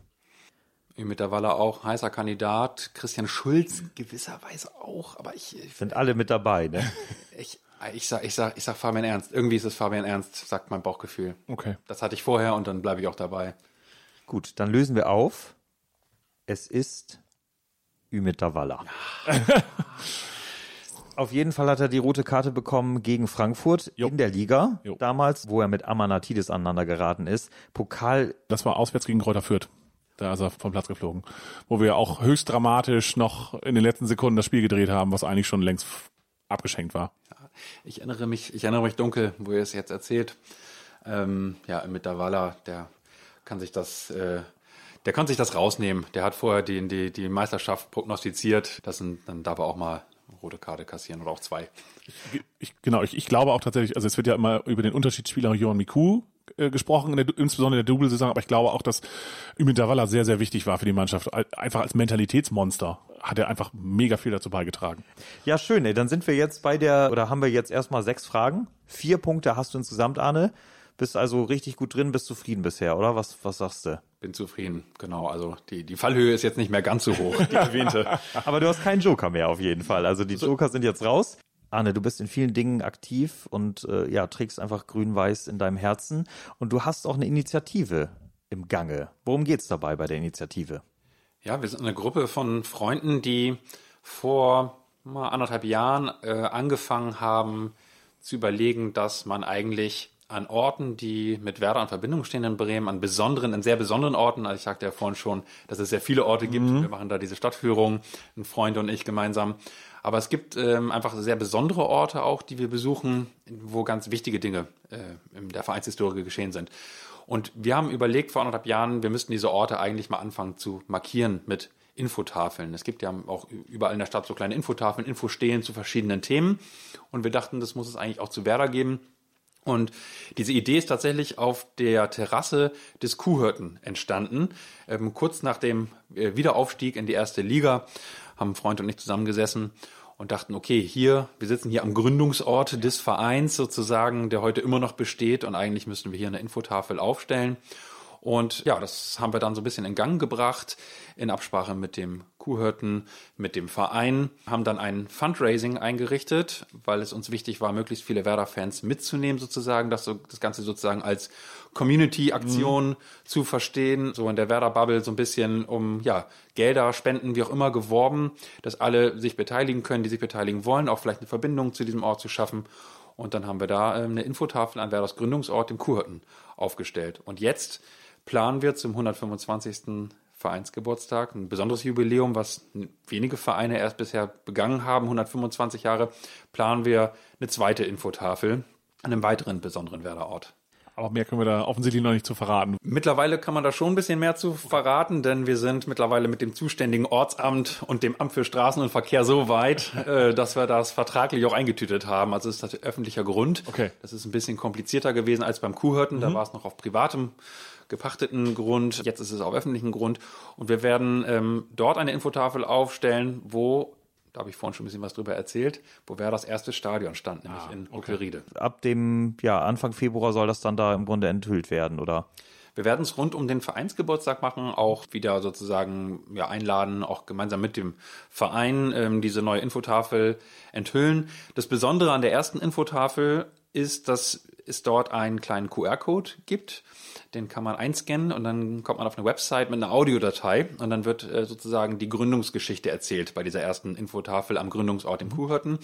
Mit der Walle auch heißer Kandidat. Christian Schulz gewisserweise auch, aber ich. ich Sind alle mit dabei, ne? ich, ich sag, ich sag, ich sag Fabian Ernst. Irgendwie ist es Fabian Ernst, sagt mein Bauchgefühl. Okay. Das hatte ich vorher und dann bleibe ich auch dabei. Gut, dann lösen wir auf. Es ist Ümit Davala. Auf jeden Fall hat er die rote Karte bekommen gegen Frankfurt Jo. in der Liga Jo. damals, wo er mit Amanatidis aneinander geraten ist. Pokal, Das war auswärts gegen Kräuter Fürth. Da ist er vom Platz geflogen. Wo wir auch höchst dramatisch noch in den letzten Sekunden das Spiel gedreht haben, was eigentlich schon längst abgeschenkt war. Ich erinnere mich, ich erinnere mich dunkel, wo ihr es jetzt erzählt. Ähm, ja, mit Davala, der kann sich das, äh, der kann sich das rausnehmen. Der hat vorher die, die, die Meisterschaft prognostiziert. Das sind, dann darf er auch mal rote Karte kassieren oder auch zwei. Ich, genau, ich, ich glaube auch tatsächlich, also es wird ja immer über den Unterschiedsspieler Johan Miku äh, gesprochen, in der, insbesondere in der Double-Saison, aber ich glaube auch, dass Ümit Davala sehr, sehr wichtig war für die Mannschaft. Einfach als Mentalitätsmonster hat er einfach mega viel dazu beigetragen. Ja, schön. Ey. Dann sind wir jetzt bei der, oder haben wir jetzt erstmal sechs Fragen. Vier Punkte hast du insgesamt, Arne. Bist also richtig gut drin, bist zufrieden bisher, oder? Was, was sagst du? Bin zufrieden, genau. Also die, die Fallhöhe ist jetzt nicht mehr ganz so hoch, die erwähnte. Aber du hast keinen Joker mehr auf jeden Fall. Also die Joker sind jetzt raus. Arne, du bist in vielen Dingen aktiv und äh, ja, trägst einfach grün-weiß in deinem Herzen. Und du hast auch eine Initiative im Gange. Worum geht's dabei bei der Initiative? Ja, wir sind eine Gruppe von Freunden, die vor mal anderthalb Jahren äh, angefangen haben zu überlegen, dass man eigentlich an Orten, die mit Werder in Verbindung stehen in Bremen, an besonderen, an sehr besonderen Orten, also ich sagte ja vorhin schon, dass es sehr viele Orte gibt, wir machen da diese Stadtführung, ein Freund und ich gemeinsam, aber es gibt ähm, einfach sehr besondere Orte auch, die wir besuchen, wo ganz wichtige Dinge äh, in der Vereinshistorie geschehen sind. Und wir haben überlegt vor anderthalb Jahren, wir müssten diese Orte eigentlich mal anfangen zu markieren mit Infotafeln. Es gibt ja auch überall in der Stadt so kleine Infotafeln, Infostehen zu verschiedenen Themen. Und wir dachten, das muss es eigentlich auch zu Werder geben. Und diese Idee ist tatsächlich auf der Terrasse des Kuhhirten entstanden. Ähm, kurz nach dem äh, Wiederaufstieg in die erste Liga haben Freund und ich zusammengesessen und dachten, okay, hier, wir sitzen hier am Gründungsort des Vereins sozusagen, der heute immer noch besteht und eigentlich müssten wir hier eine Infotafel aufstellen. Und ja, das haben wir dann so ein bisschen in Gang gebracht in Absprache mit dem Kuhhirten mit dem Verein, haben dann ein Fundraising eingerichtet, weil es uns wichtig war, möglichst viele Werder-Fans mitzunehmen sozusagen, das, so, das Ganze sozusagen als Community-Aktion mhm. zu verstehen, so in der Werder-Bubble so ein bisschen um ja, Gelder, Spenden, wie auch immer geworben, dass alle sich beteiligen können, die sich beteiligen wollen, auch vielleicht eine Verbindung zu diesem Ort zu schaffen. Und dann haben wir da ähm, eine Infotafel an Werders Gründungsort, dem Kuhhirten, aufgestellt. Und jetzt planen wir zum 125. Vereinsgeburtstag, ein besonderes Jubiläum, was wenige Vereine erst bisher begangen haben, 125 Jahre, planen wir eine zweite Infotafel an einem weiteren besonderen Werderort. Aber mehr können wir da offensichtlich noch nicht zu verraten. Mittlerweile kann man da schon ein bisschen mehr zu verraten, denn wir sind mittlerweile mit dem zuständigen Ortsamt und dem Amt für Straßen und Verkehr so weit, äh, dass wir das vertraglich auch eingetütet haben. Also es ist öffentlicher Grund. Okay. Das ist ein bisschen komplizierter gewesen als beim Kuhhirten. Mhm. Da war es noch auf privatem gepachteten Grund. Jetzt ist es auf öffentlichen Grund. Und wir werden ähm, dort eine Infotafel aufstellen, wo da habe ich vorhin schon ein bisschen was drüber erzählt, wo wäre das erste Stadion stand, nämlich ah, in Uckelriede. Okay. Ab dem ja, Anfang Februar soll das dann da im Grunde enthüllt werden, oder? Wir werden es rund um den Vereinsgeburtstag machen, auch wieder sozusagen ja, einladen, auch gemeinsam mit dem Verein ähm, diese neue Infotafel enthüllen. Das Besondere an der ersten Infotafel ist, dass es dort einen kleinen QR-Code gibt. Den kann man einscannen und dann kommt man auf eine Website mit einer Audiodatei und dann wird äh, sozusagen die Gründungsgeschichte erzählt bei dieser ersten Infotafel am Gründungsort im Kuhhirten.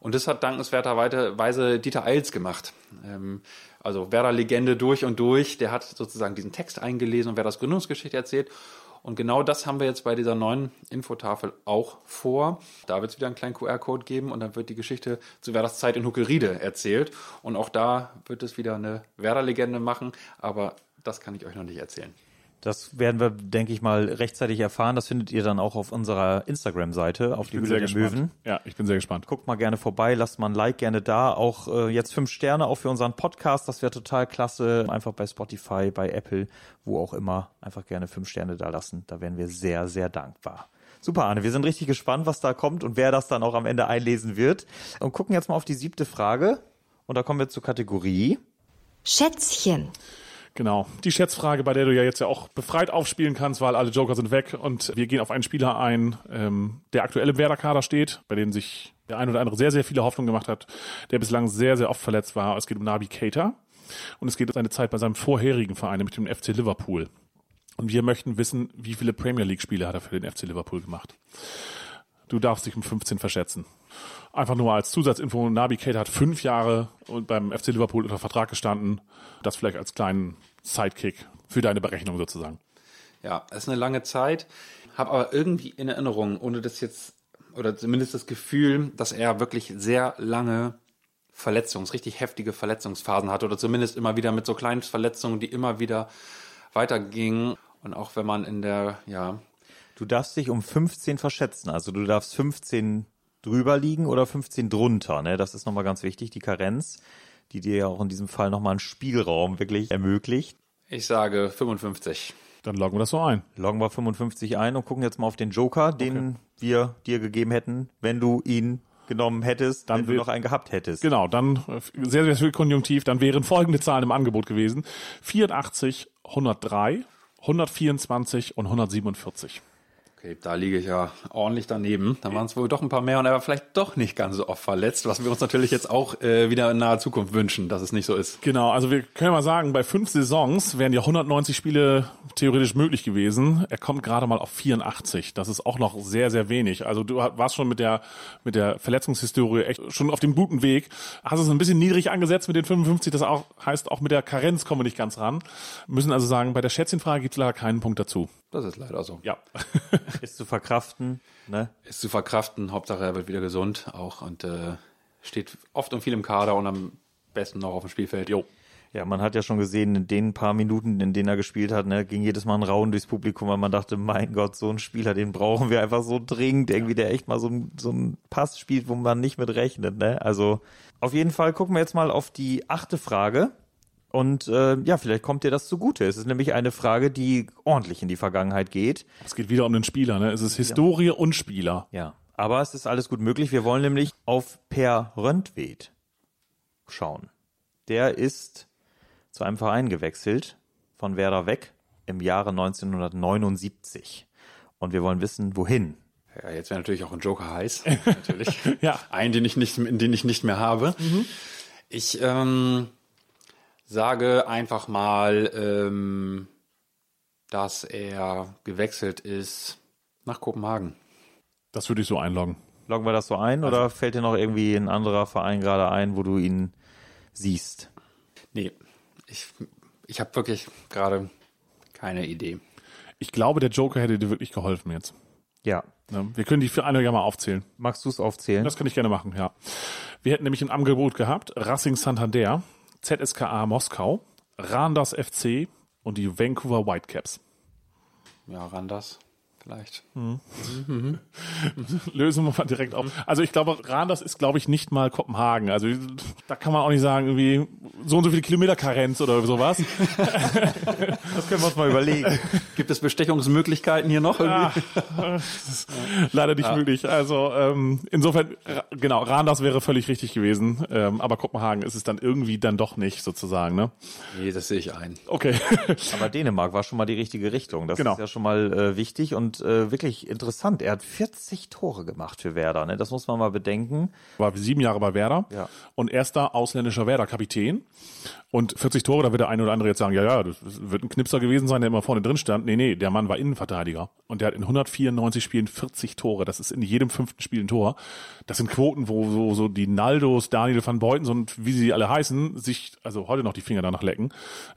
Und das hat dankenswerterweise Dieter Eils gemacht. Ähm, also Werder-Legende durch und durch. Der hat sozusagen diesen Text eingelesen und Werders Gründungsgeschichte erzählt. Und genau das haben wir jetzt bei dieser neuen Infotafel auch vor. Da wird es wieder einen kleinen QR-Code geben und dann wird die Geschichte zu Werders Zeit in Huckeriede erzählt. Und auch da wird es wieder eine Werder-Legende machen, aber das kann ich euch noch nicht erzählen. Das werden wir, denke ich mal, rechtzeitig erfahren. Das findet ihr dann auch auf unserer Instagram-Seite, auf ich die Höhle der gespannt. Möwen. Ja, ich bin sehr gespannt. Guckt mal gerne vorbei, lasst mal ein Like gerne da. Auch äh, jetzt fünf Sterne auch für unseren Podcast. Das wäre total klasse. Einfach bei Spotify, bei Apple, wo auch immer. Einfach gerne fünf Sterne da lassen. Da wären wir sehr, sehr dankbar. Super, Arne. Wir sind richtig gespannt, was da kommt und wer das dann auch am Ende einlesen wird. Und gucken jetzt mal auf die siebte Frage. Und da kommen wir zur Kategorie. Schätzchen. Genau. Die Schätzfrage, bei der du ja jetzt ja auch befreit aufspielen kannst, weil alle Joker sind weg und wir gehen auf einen Spieler ein, ähm, der aktuell im Werder-Kader steht, bei dem sich der ein oder andere sehr, sehr viele Hoffnung gemacht hat, der bislang sehr, sehr oft verletzt war. Es geht um Nabi Keita und es geht um seine Zeit bei seinem vorherigen Verein, mit dem FC Liverpool. Und wir möchten wissen, wie viele Premier League-Spiele hat er für den FC Liverpool gemacht. Du darfst dich um 15 verschätzen. Einfach nur als Zusatzinfo, Nabi Keita hat fünf Jahre beim FC Liverpool unter Vertrag gestanden. Das vielleicht als kleinen Sidekick für deine Berechnung sozusagen. Ja, es ist eine lange Zeit. Habe aber irgendwie in Erinnerung, ohne das jetzt, oder zumindest das Gefühl, dass er wirklich sehr lange Verletzungs, richtig heftige Verletzungsphasen hatte oder zumindest immer wieder mit so kleinen Verletzungen, die immer wieder weitergingen. Und auch wenn man in der, ja. Du darfst dich um 15 verschätzen. Also du darfst 15 drüber liegen oder 15 drunter. Ne? Das ist nochmal ganz wichtig, die Karenz, die dir ja auch in diesem Fall nochmal einen Spielraum wirklich ermöglicht. Ich sage 55. Dann loggen wir das so ein. Loggen wir 55 ein und gucken jetzt mal auf den Joker, den okay. wir dir gegeben hätten, wenn du ihn genommen hättest, dann wenn du noch einen gehabt hättest. Genau, dann sehr, sehr viel Konjunktiv, dann wären folgende Zahlen im Angebot gewesen. 84, 103, 124 und 147. Okay, da liege ich ja ordentlich daneben. Da waren es wohl doch ein paar mehr und er war vielleicht doch nicht ganz so oft verletzt, was wir uns natürlich jetzt auch äh, wieder in naher Zukunft wünschen, dass es nicht so ist. Genau, also wir können mal sagen, bei fünf Saisons wären ja 190 Spiele theoretisch möglich gewesen. Er kommt gerade mal auf 84. Das ist auch noch sehr, sehr wenig. Also du warst schon mit der mit der Verletzungshistorie echt schon auf dem guten Weg. Hast es ein bisschen niedrig angesetzt mit den 55. Das auch, heißt, auch mit der Karenz kommen wir nicht ganz ran. Müssen also sagen, bei der Schätzchenfrage gibt es leider keinen Punkt dazu. Das ist leider so. Ja. ist zu verkraften, ne? Ist zu verkraften. Hauptsache er wird wieder gesund auch und äh, steht oft und viel im Kader und am besten noch auf dem Spielfeld. Jo. Ja, man hat ja schon gesehen, in den paar Minuten, in denen er gespielt hat, ne, ging jedes Mal ein Rauen durchs Publikum, weil man dachte, mein Gott, so ein Spieler, den brauchen wir einfach so dringend, irgendwie, der echt mal so, so einen Pass spielt, wo man nicht mit rechnet, ne? Also, auf jeden Fall gucken wir jetzt mal auf die achte Frage. Und äh, ja, vielleicht kommt dir das zugute. Es ist nämlich eine Frage, die ordentlich in die Vergangenheit geht. Es geht wieder um den Spieler, ne? Es ist Historie ja. und Spieler. Ja, aber es ist alles gut möglich. Wir wollen nämlich auf Per Röntwed schauen. Der ist zu einem Verein gewechselt, von Werder weg, im Jahre 1979. Und wir wollen wissen, wohin. Ja, jetzt wäre natürlich auch ein Joker heiß. natürlich. Ja. Einen, den ich nicht, den ich nicht mehr habe. Ich ähm, sage einfach mal, ähm, dass er gewechselt ist nach Kopenhagen. Das würde ich so einloggen. Loggen wir das so ein oder fällt dir noch irgendwie ein anderer Verein gerade ein, wo du ihn siehst? Nee, ich, ich habe wirklich gerade keine Idee. Ich glaube, der Joker hätte dir wirklich geholfen jetzt. Ja. Ne? Wir können die für eine ja mal aufzählen. Magst du es aufzählen? Das kann ich gerne machen, ja. Wir hätten nämlich ein Angebot gehabt, Racing Santander, ZSKA Moskau, Randers FC und die Vancouver Whitecaps. Ja, Randers vielleicht. Lösen wir mal direkt auf. Also ich glaube, Randers ist, glaube ich, nicht mal Kopenhagen. Also da kann man auch nicht sagen, irgendwie so und so viele Kilometer Karenz oder sowas. Das können wir uns mal überlegen. Gibt es Bestechungsmöglichkeiten hier noch? Ist leider nicht möglich. Also ähm, insofern, genau, Randers wäre völlig richtig gewesen. Ähm, aber Kopenhagen ist es dann irgendwie dann doch nicht sozusagen. Ne? Nee, das sehe ich ein. Okay. Aber Dänemark war schon mal die richtige Richtung. Das Genau. ist ja schon mal äh, wichtig und äh, wirklich interessant. Er hat 40 Tore gemacht für Werder. Ne? Das muss man mal bedenken. War sieben Jahre bei Werder Ja. und erster ausländischer Werder-Kapitän. Und 40 Tore, da wird der eine oder andere jetzt sagen, ja, ja, das wird ein Knipser gewesen sein, der immer vorne drin stand. Nee, nee, der Mann war Innenverteidiger. Und der hat in 194 Spielen 40 Tore. Das ist in jedem fünften Spiel ein Tor. Das sind Quoten, wo so, so die Naldos, Daniel van Beutens und wie sie alle heißen, sich also heute noch die Finger danach lecken.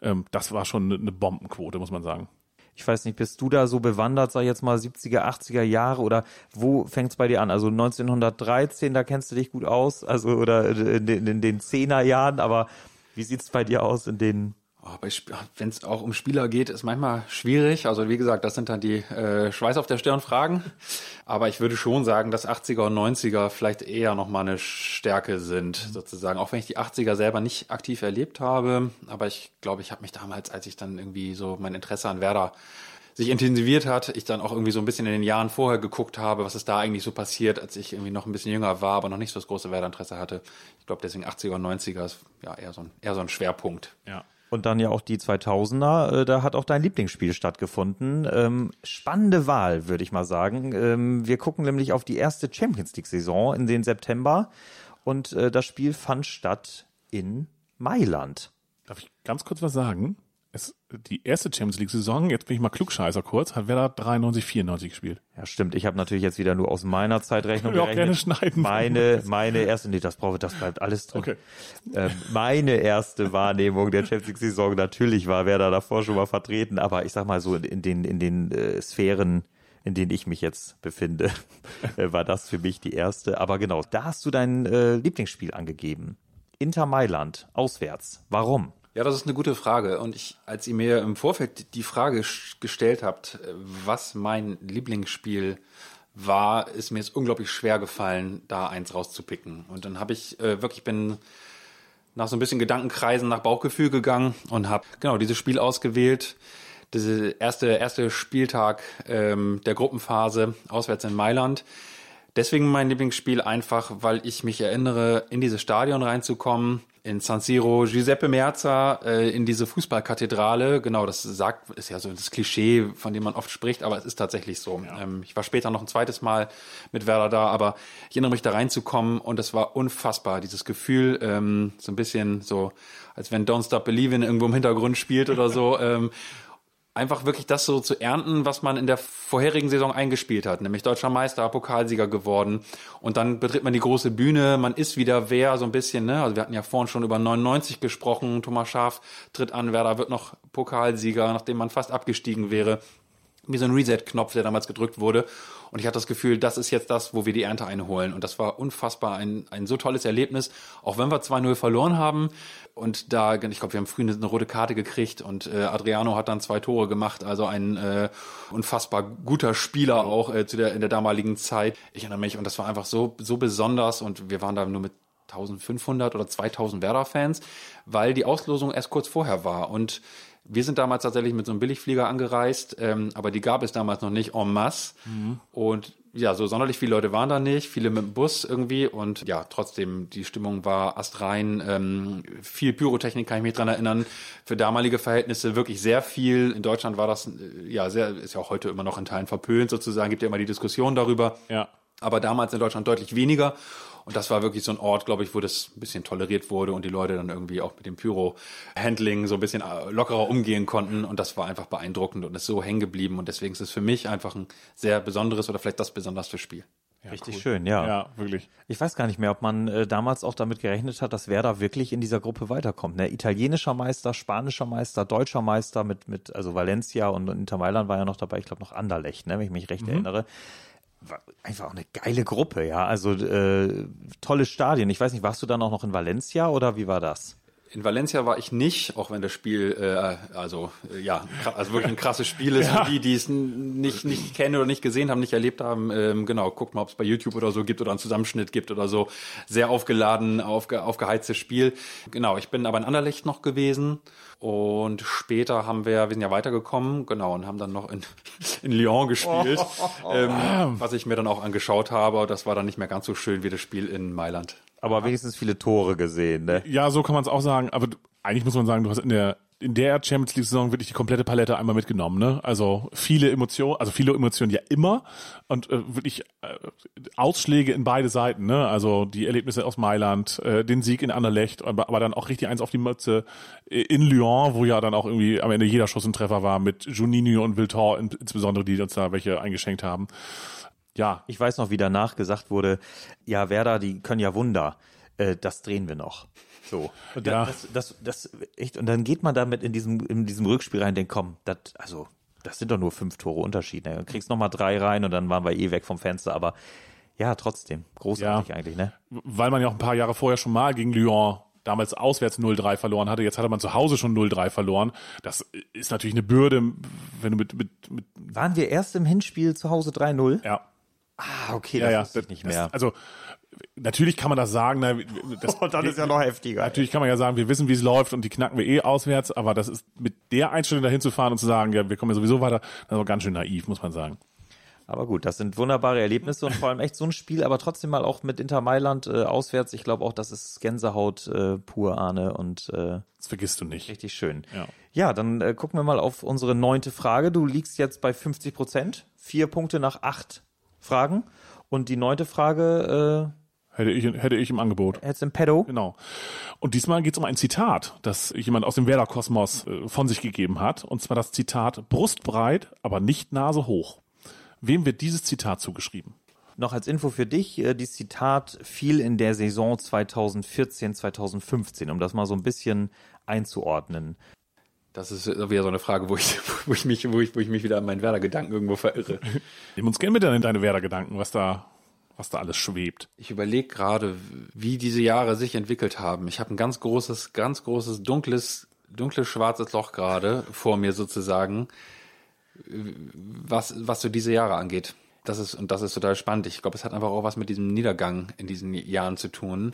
Ähm, das war schon eine Bombenquote, muss man sagen. Ich weiß nicht, bist du da so bewandert, sag ich jetzt mal 70er, 80er Jahre oder wo fängt's bei dir an? Also 1913, da kennst du dich gut aus, also oder in den, in den 10er Jahren, aber wie sieht's bei dir aus in den Oh, Wenn es auch um Spieler geht, ist manchmal schwierig. Also wie gesagt, das sind dann die äh, Schweiß auf der Stirn Fragen. Aber ich würde schon sagen, dass 80er und 90er vielleicht eher nochmal eine Stärke sind, sozusagen. Auch wenn ich die 80er selber nicht aktiv erlebt habe. Aber ich glaube, ich habe mich damals, als ich dann irgendwie so mein Interesse an Werder sich intensiviert hat, ich dann auch irgendwie so ein bisschen in den Jahren vorher geguckt habe, was ist da eigentlich so passiert, als ich irgendwie noch ein bisschen jünger war, aber noch nicht so das große Werder-Interesse hatte. Ich glaube, deswegen 80er und 90er ist ja eher so ein, eher so ein Schwerpunkt. Ja. Und dann ja auch die 2000er, äh, da hat auch dein Lieblingsspiel stattgefunden. Ähm, spannende Wahl, würde ich mal sagen. Ähm, wir gucken nämlich auf die erste Champions League-Saison in den September und äh, das Spiel fand statt in Mailand. Darf ich ganz kurz was sagen? Es, die erste Champions League-Saison, jetzt bin ich mal Klugscheißer kurz, hat Werder 93, 94 gespielt. Ja, stimmt. Ich habe natürlich jetzt wieder nur aus meiner Zeitrechnung wir auch gerechnet. gerne schneiden. Meine, meine erste, nee, das brauche, das bleibt alles drin. Okay. Ähm, meine erste Wahrnehmung der Champions League-Saison, natürlich war Werder davor schon mal vertreten, aber ich sag mal so in, in den, in den äh, Sphären, in denen ich mich jetzt befinde, äh, war das für mich die erste. Aber genau, da hast du dein äh, Lieblingsspiel angegeben. Inter Mailand, auswärts. Warum? Ja, das ist eine gute Frage. Und ich, als ihr mir im Vorfeld die Frage gestellt habt, äh, was mein Lieblingsspiel war, ist mir jetzt unglaublich schwer gefallen, da eins rauszupicken. Und dann habe ich äh, wirklich bin nach so ein bisschen Gedankenkreisen nach Bauchgefühl gegangen und habe genau dieses Spiel ausgewählt. Diese erste erste Spieltag ähm, der Gruppenphase auswärts in Mailand. Deswegen mein Lieblingsspiel einfach, weil ich mich erinnere, in dieses Stadion reinzukommen, in San Siro, Giuseppe Meazza, äh, in diese Fußballkathedrale. Genau, das sagt, ist ja so das Klischee, von dem man oft spricht, aber es ist tatsächlich so. Ähm, ich war später noch ein zweites Mal mit Werder da, aber ich erinnere mich da reinzukommen und es war unfassbar, dieses Gefühl, ähm, so ein bisschen so, als wenn Don't Stop Believin' irgendwo im Hintergrund spielt oder so. Ähm, einfach wirklich das so zu ernten, was man in der vorherigen Saison eingespielt hat, nämlich deutscher Meister, Pokalsieger geworden. Und dann betritt man die große Bühne, man ist wieder wer, so ein bisschen, ne? Also wir hatten ja vorhin schon über 99 gesprochen, Thomas Schaaf tritt an, Werder wird noch Pokalsieger, nachdem man fast abgestiegen wäre. Wie so ein Reset-Knopf, der damals gedrückt wurde. Und ich hatte das Gefühl, das ist jetzt das, wo wir die Ernte einholen. Und das war unfassbar ein, ein so tolles Erlebnis. Auch wenn wir 2-0 verloren haben. Und da, ich glaube, wir haben früh eine, eine rote Karte gekriegt und äh, Adriano hat dann zwei Tore gemacht. Also ein äh, unfassbar guter Spieler auch äh, zu der, in der damaligen Zeit. Ich erinnere mich und das war einfach so, so besonders. Und wir waren da nur mit 1500 oder 2000 Werder-Fans, weil die Auslosung erst kurz vorher war. Und wir sind damals tatsächlich mit so einem Billigflieger angereist, ähm, aber die gab es damals noch nicht en masse. Und ja, so sonderlich viele Leute waren da nicht, viele mit dem Bus irgendwie und ja, trotzdem, die Stimmung war astrein, ähm, viel Pyrotechnik kann ich mich dran erinnern, für damalige Verhältnisse wirklich sehr viel. In Deutschland war das, äh, ja, sehr, ist ja auch heute immer noch in Teilen verpönt sozusagen, gibt ja immer die Diskussion darüber. Ja. Aber damals in Deutschland deutlich weniger. Und das war wirklich so ein Ort, glaube ich, wo das ein bisschen toleriert wurde und die Leute dann irgendwie auch mit dem Pyro-Handling so ein bisschen äh, lockerer umgehen konnten. Und das war einfach beeindruckend und ist so hängen geblieben. Und deswegen ist es für mich einfach ein sehr besonderes oder vielleicht das besonderste Spiel. Richtig schön, ja. Ja, wirklich. Ich weiß gar nicht mehr, ob man äh, damals auch damit gerechnet hat, dass Werder wirklich in dieser Gruppe weiterkommt. Ne? Italienischer Meister, spanischer Meister, deutscher Meister mit, mit also Valencia und, und Inter Mailand war ja noch dabei, ich glaube noch Anderlecht, ne, wenn ich mich recht erinnere. Einfach auch eine geile Gruppe, ja. Also äh, tolle Stadien. Ich weiß nicht, warst du dann auch noch in Valencia oder wie war das? In Valencia war ich nicht, auch wenn das Spiel, äh, also äh, ja, also wirklich ein krasses Spiel ist. Für die, die es nicht, nicht kennen oder nicht gesehen haben, nicht erlebt haben, ähm, genau, guckt mal, ob es bei YouTube oder so gibt oder einen Zusammenschnitt gibt oder so. Sehr aufgeladen, aufge, aufgeheiztes Spiel. Genau, ich bin aber in Anderlecht noch gewesen und später haben wir, wir sind ja weitergekommen, genau, und haben dann noch in, in Lyon gespielt, ähm, was ich mir dann auch angeschaut habe. Das war dann nicht mehr ganz so schön wie das Spiel in Mailand. Aber wenigstens viele Tore gesehen, ne? Ja, so kann man es auch sagen, aber eigentlich muss man sagen, du hast in der in der Champions League Saison wirklich die komplette Palette einmal mitgenommen, ne? Also viele Emotionen, also viele Emotionen ja immer und äh, wirklich äh, Ausschläge in beide Seiten, ne? Also die Erlebnisse aus Mailand, äh, den Sieg in Anderlecht, aber, aber dann auch richtig eins auf die Mütze äh, in Lyon, wo ja dann auch irgendwie am Ende jeder Schuss ein Treffer war mit Juninho und Viltor in, insbesondere, die uns da welche eingeschenkt haben. Ja, Ich weiß noch, wie danach gesagt wurde, ja, Werder, die können ja Wunder. Äh, das drehen wir noch. So. Und dann, Ja. das, das, das, echt, und dann geht man damit in diesem, in diesem Rückspiel rein und denkt, komm, das, also, das sind doch nur fünf Tore Unterschied. Ne? Du kriegst noch mal drei rein und dann waren wir eh weg vom Fenster. Aber ja, trotzdem, großartig Ja. eigentlich, ne? weil man ja auch ein paar Jahre vorher schon mal gegen Lyon damals auswärts 0-3 verloren hatte. Jetzt hatte man zu Hause schon 0-3 verloren. Das ist natürlich eine Bürde, wenn du mit, mit, mit Waren wir erst im Hinspiel zu Hause 3-0? ja, Ah, okay, ja, das ja, wusste ich nicht das- mehr. Also natürlich kann man das sagen. Na, das, Und dann ist ja noch heftiger. Natürlich kann man ja sagen, wir wissen, wie es läuft und die knacken wir eh auswärts, aber das ist mit der Einstellung dahin zu fahren und zu sagen, ja, wir kommen ja sowieso weiter, das ist aber ganz schön naiv, muss man sagen. Aber gut, das sind wunderbare Erlebnisse und vor allem echt so ein Spiel, aber trotzdem mal auch mit Inter Mailand äh, auswärts. Ich glaube auch, das ist Gänsehaut äh, pur, Arne, und äh, Das vergisst du nicht. richtig schön. Ja. Ja, dann äh, gucken wir mal auf unsere neunte Frage. Du liegst jetzt bei 50 Prozent, vier Punkte nach acht Fragen. Und die neunte Frage Hätte ich, hätte ich im Angebot. jetzt im Pedo. Genau. Und diesmal geht es um ein Zitat, das jemand aus dem Werder-Kosmos äh, von sich gegeben hat. Und zwar das Zitat brustbreit, aber nicht Nase hoch. Wem wird dieses Zitat zugeschrieben? Noch als Info für dich, äh, dieses Zitat fiel in der Saison 2014, 2015, um das mal so ein bisschen einzuordnen. Das ist wieder so eine Frage, wo ich, wo ich mich, wo ich, wo ich mich wieder an meinen Werder-Gedanken irgendwo verirre. Nimm uns gerne mit in deine Werder-Gedanken, was da, was da alles schwebt. Ich überlege gerade, wie diese Jahre sich entwickelt haben. Ich habe ein ganz großes, ganz großes, dunkles, dunkles, schwarzes Loch gerade vor mir sozusagen, was, was so diese Jahre angeht. Das ist, und das ist total spannend. Ich glaube, es hat einfach auch was mit diesem Niedergang in diesen Jahren zu tun.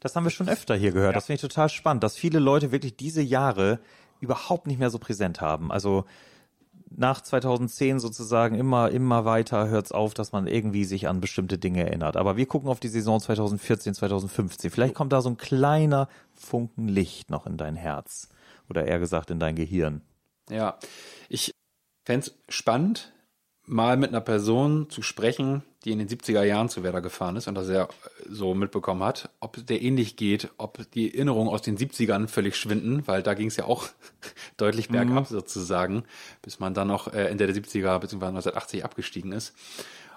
Das haben wir schon öfter hier gehört. Das finde ich total spannend, dass viele Leute wirklich diese Jahre überhaupt nicht mehr so präsent haben. Also nach 2010 sozusagen immer, immer weiter hört es auf, dass man irgendwie sich an bestimmte Dinge erinnert. Aber wir gucken auf die Saison 2014, 2015. Vielleicht kommt da so ein kleiner Funken Licht noch in dein Herz. Oder eher gesagt in dein Gehirn. Ja, ich fände es spannend, mal mit einer Person zu sprechen, die in den 70er Jahren zu Werder gefahren ist und das er so mitbekommen hat, ob es der ähnlich geht, ob die Erinnerungen aus den 70ern völlig schwinden, weil da ging es ja auch deutlich bergab sozusagen, bis man dann noch äh, Ende der 70er bzw. 1980 abgestiegen ist.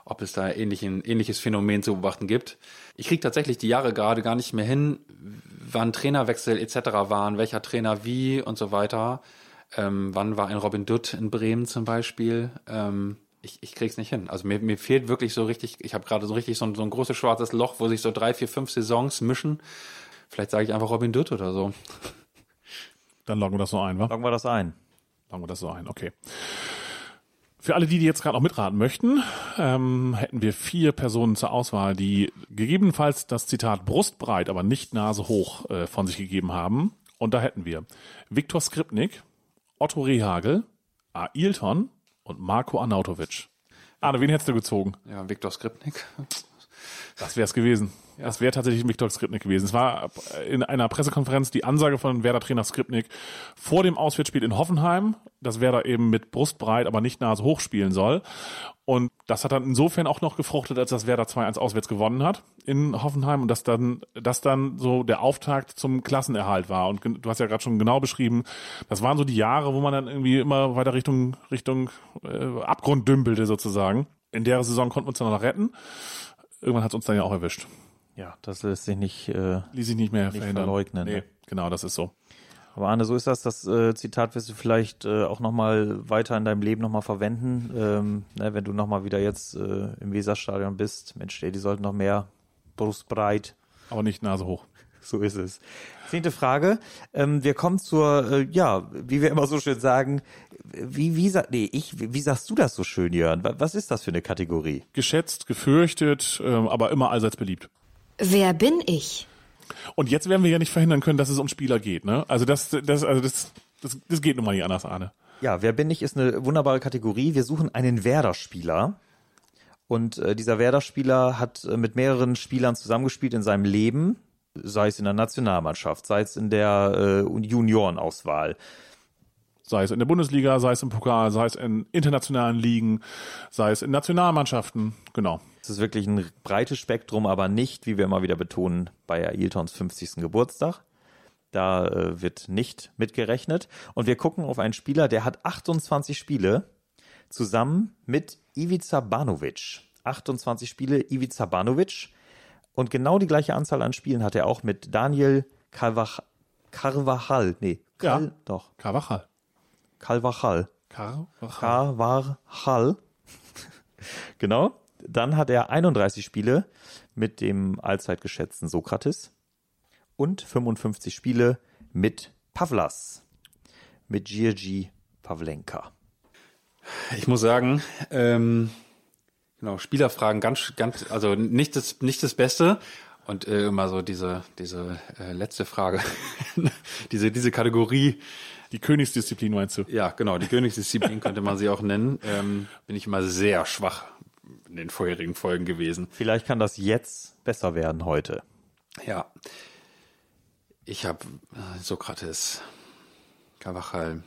Ob es da ähnlich, ein ähnliches Phänomen zu beobachten gibt. Ich kriege tatsächlich die Jahre gerade gar nicht mehr hin, wann Trainerwechsel etc. waren, welcher Trainer wie und so weiter. Ähm, wann war ein Robin Dutt in Bremen zum Beispiel? Ähm, ich, ich krieg's nicht hin. Also mir, mir fehlt wirklich so richtig, ich habe gerade so richtig so ein, so ein großes schwarzes Loch, wo sich so drei, vier, fünf Saisons mischen. Vielleicht sage ich einfach Robin Dutt oder so. Dann loggen wir das so ein, wa? Loggen wir das ein. Loggen wir das so ein, okay. Für alle die, die jetzt gerade noch mitraten möchten, ähm, hätten wir vier Personen zur Auswahl, die gegebenenfalls das Zitat brustbreit, aber nicht Nase hoch äh, von sich gegeben haben. Und da hätten wir Viktor Skripnik, Otto Rehagel, Ailton und Marco Arnautovic. Arne, wen hättest du gezogen? Ja, Viktor Skripnik. Das wäre es gewesen. Das wäre tatsächlich Viktor Skripnik gewesen. Es war in einer Pressekonferenz die Ansage von Werder-Trainer Skripnik vor dem Auswärtsspiel in Hoffenheim, dass Werder eben mit Brustbreit, aber nicht Nase hoch spielen soll. Und das hat dann insofern auch noch gefruchtet, als das Werder 2-1 auswärts gewonnen hat in Hoffenheim und dass dann, das dann so der Auftakt zum Klassenerhalt war. Und du hast ja gerade schon genau beschrieben, das waren so die Jahre, wo man dann irgendwie immer weiter Richtung, Richtung äh, Abgrund dümpelte sozusagen. In der Saison konnten wir uns dann noch retten irgendwann hat es uns dann ja auch erwischt. Ja, das lässt sich nicht, äh, Ließ sich nicht mehr nicht verhindern. verleugnen. Nee, ne? genau, das ist so. Aber Arne, so ist das. Das äh, Zitat wirst du vielleicht äh, auch nochmal weiter in deinem Leben nochmal verwenden. Ähm, ne, wenn du nochmal wieder jetzt äh, im Weserstadion bist. Mensch, ey, die sollten noch mehr brustbreit. Aber nicht Nase hoch. So ist es. Zehnte Frage. Ähm, wir kommen zur, äh, ja, wie wir immer so schön sagen, wie, wie, sa- nee, ich, wie sagst du das so schön, Jörn? Wa- Was ist das für eine Kategorie? Geschätzt, gefürchtet, ähm, aber immer allseits beliebt. Wer bin ich? Und jetzt werden wir ja nicht verhindern können, dass es um Spieler geht, ne? Also das, das, also das, das, das geht nun mal nicht anders, Arne. Ja, wer bin ich ist eine wunderbare Kategorie. Wir suchen einen Werder-Spieler. Und äh, dieser Werder-Spieler hat äh, mit mehreren Spielern zusammengespielt in seinem Leben, sei es in der Nationalmannschaft, sei es in der äh, Juniorenauswahl. Sei es in der Bundesliga, sei es im Pokal, sei es in internationalen Ligen, sei es in Nationalmannschaften, genau. Es ist wirklich ein breites Spektrum, aber nicht, wie wir immer wieder betonen, bei Ailtons 50. Geburtstag. Da äh, wird nicht mitgerechnet. Und wir gucken auf einen Spieler, der hat 28 Spiele zusammen mit Ivica Banovic. 28 Spiele Ivica Banovic. Und genau die gleiche Anzahl an Spielen hat er auch mit Daniel Carvach Carvajal. Nee, Cal Ja. doch. Carvajal. Carvajal. Carvajal. Carvajal. genau. Dann hat er 31 Spiele mit dem allzeit geschätzten Sokrates und 55 Spiele mit Pavlas, mit Giergi Pavlenka. Ich muss sagen, ähm, genau, Spielerfragen ganz, ganz, also nicht das, nicht das Beste. Und äh, immer so diese, diese äh, letzte Frage, diese, diese Kategorie, Die Königsdisziplin meinst du? ja, genau, die Königsdisziplin könnte man sie auch nennen, ähm, bin ich immer sehr schwach in den vorherigen Folgen gewesen. Vielleicht kann das jetzt besser werden heute. Ja. Ich habe äh, Sokrates, Carvajal,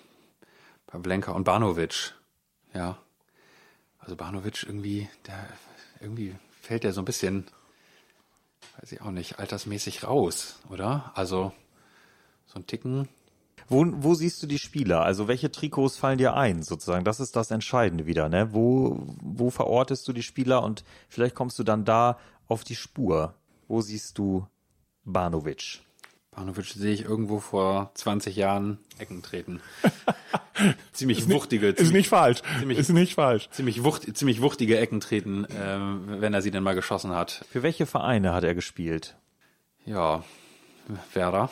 Pavlenka und Banovic. Ja. Also Banovic irgendwie, der irgendwie fällt der so ein bisschen, weiß ich auch nicht, altersmäßig raus, oder? Also so ein Ticken. Wo, wo siehst du die Spieler? Also welche Trikots fallen dir ein, sozusagen? Das ist das Entscheidende wieder, ne? Wo, wo verortest du die Spieler und vielleicht kommst du dann da auf die Spur. Wo siehst du Banovic? Banovic sehe ich irgendwo vor 20 Jahren Ecken treten. ziemlich wuchtige, Ist ziemlich, nicht falsch. ziemlich- ist nicht falsch. ziemlich, wucht, ziemlich wuchtige Ecken treten, ähm, wenn er sie denn mal geschossen hat. Für welche Vereine hat er gespielt? Ja, Werder.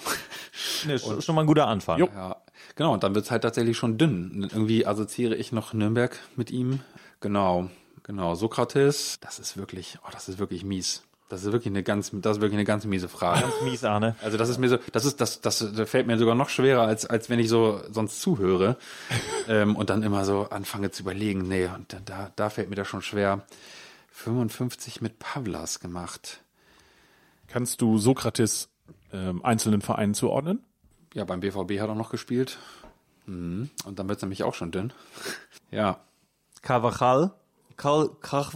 Ne, schon, schon mal ein guter Anfang. Jo. Ja, genau, und dann wird's halt tatsächlich schon dünn. Irgendwie assoziiere ich noch Nürnberg mit ihm. Genau, genau. Sokrates, das ist wirklich, oh, das ist wirklich mies. Das ist wirklich eine ganz, das ist wirklich eine ganz miese Frage. Mies, Arne. Also das ist mir so, das ist, das, das, das fällt mir sogar noch schwerer, als, als wenn ich so sonst zuhöre ähm, und dann immer so anfange zu überlegen. Nee, und da- da, da fällt mir das schon schwer. 55 mit Pavlas gemacht. Kannst du Sokrates ähm, einzelnen Vereinen zuordnen? Ja, beim BVB hat er noch gespielt. Mhm. Und dann wird's nämlich auch schon dünn. ja, Carvajal. Car, Car,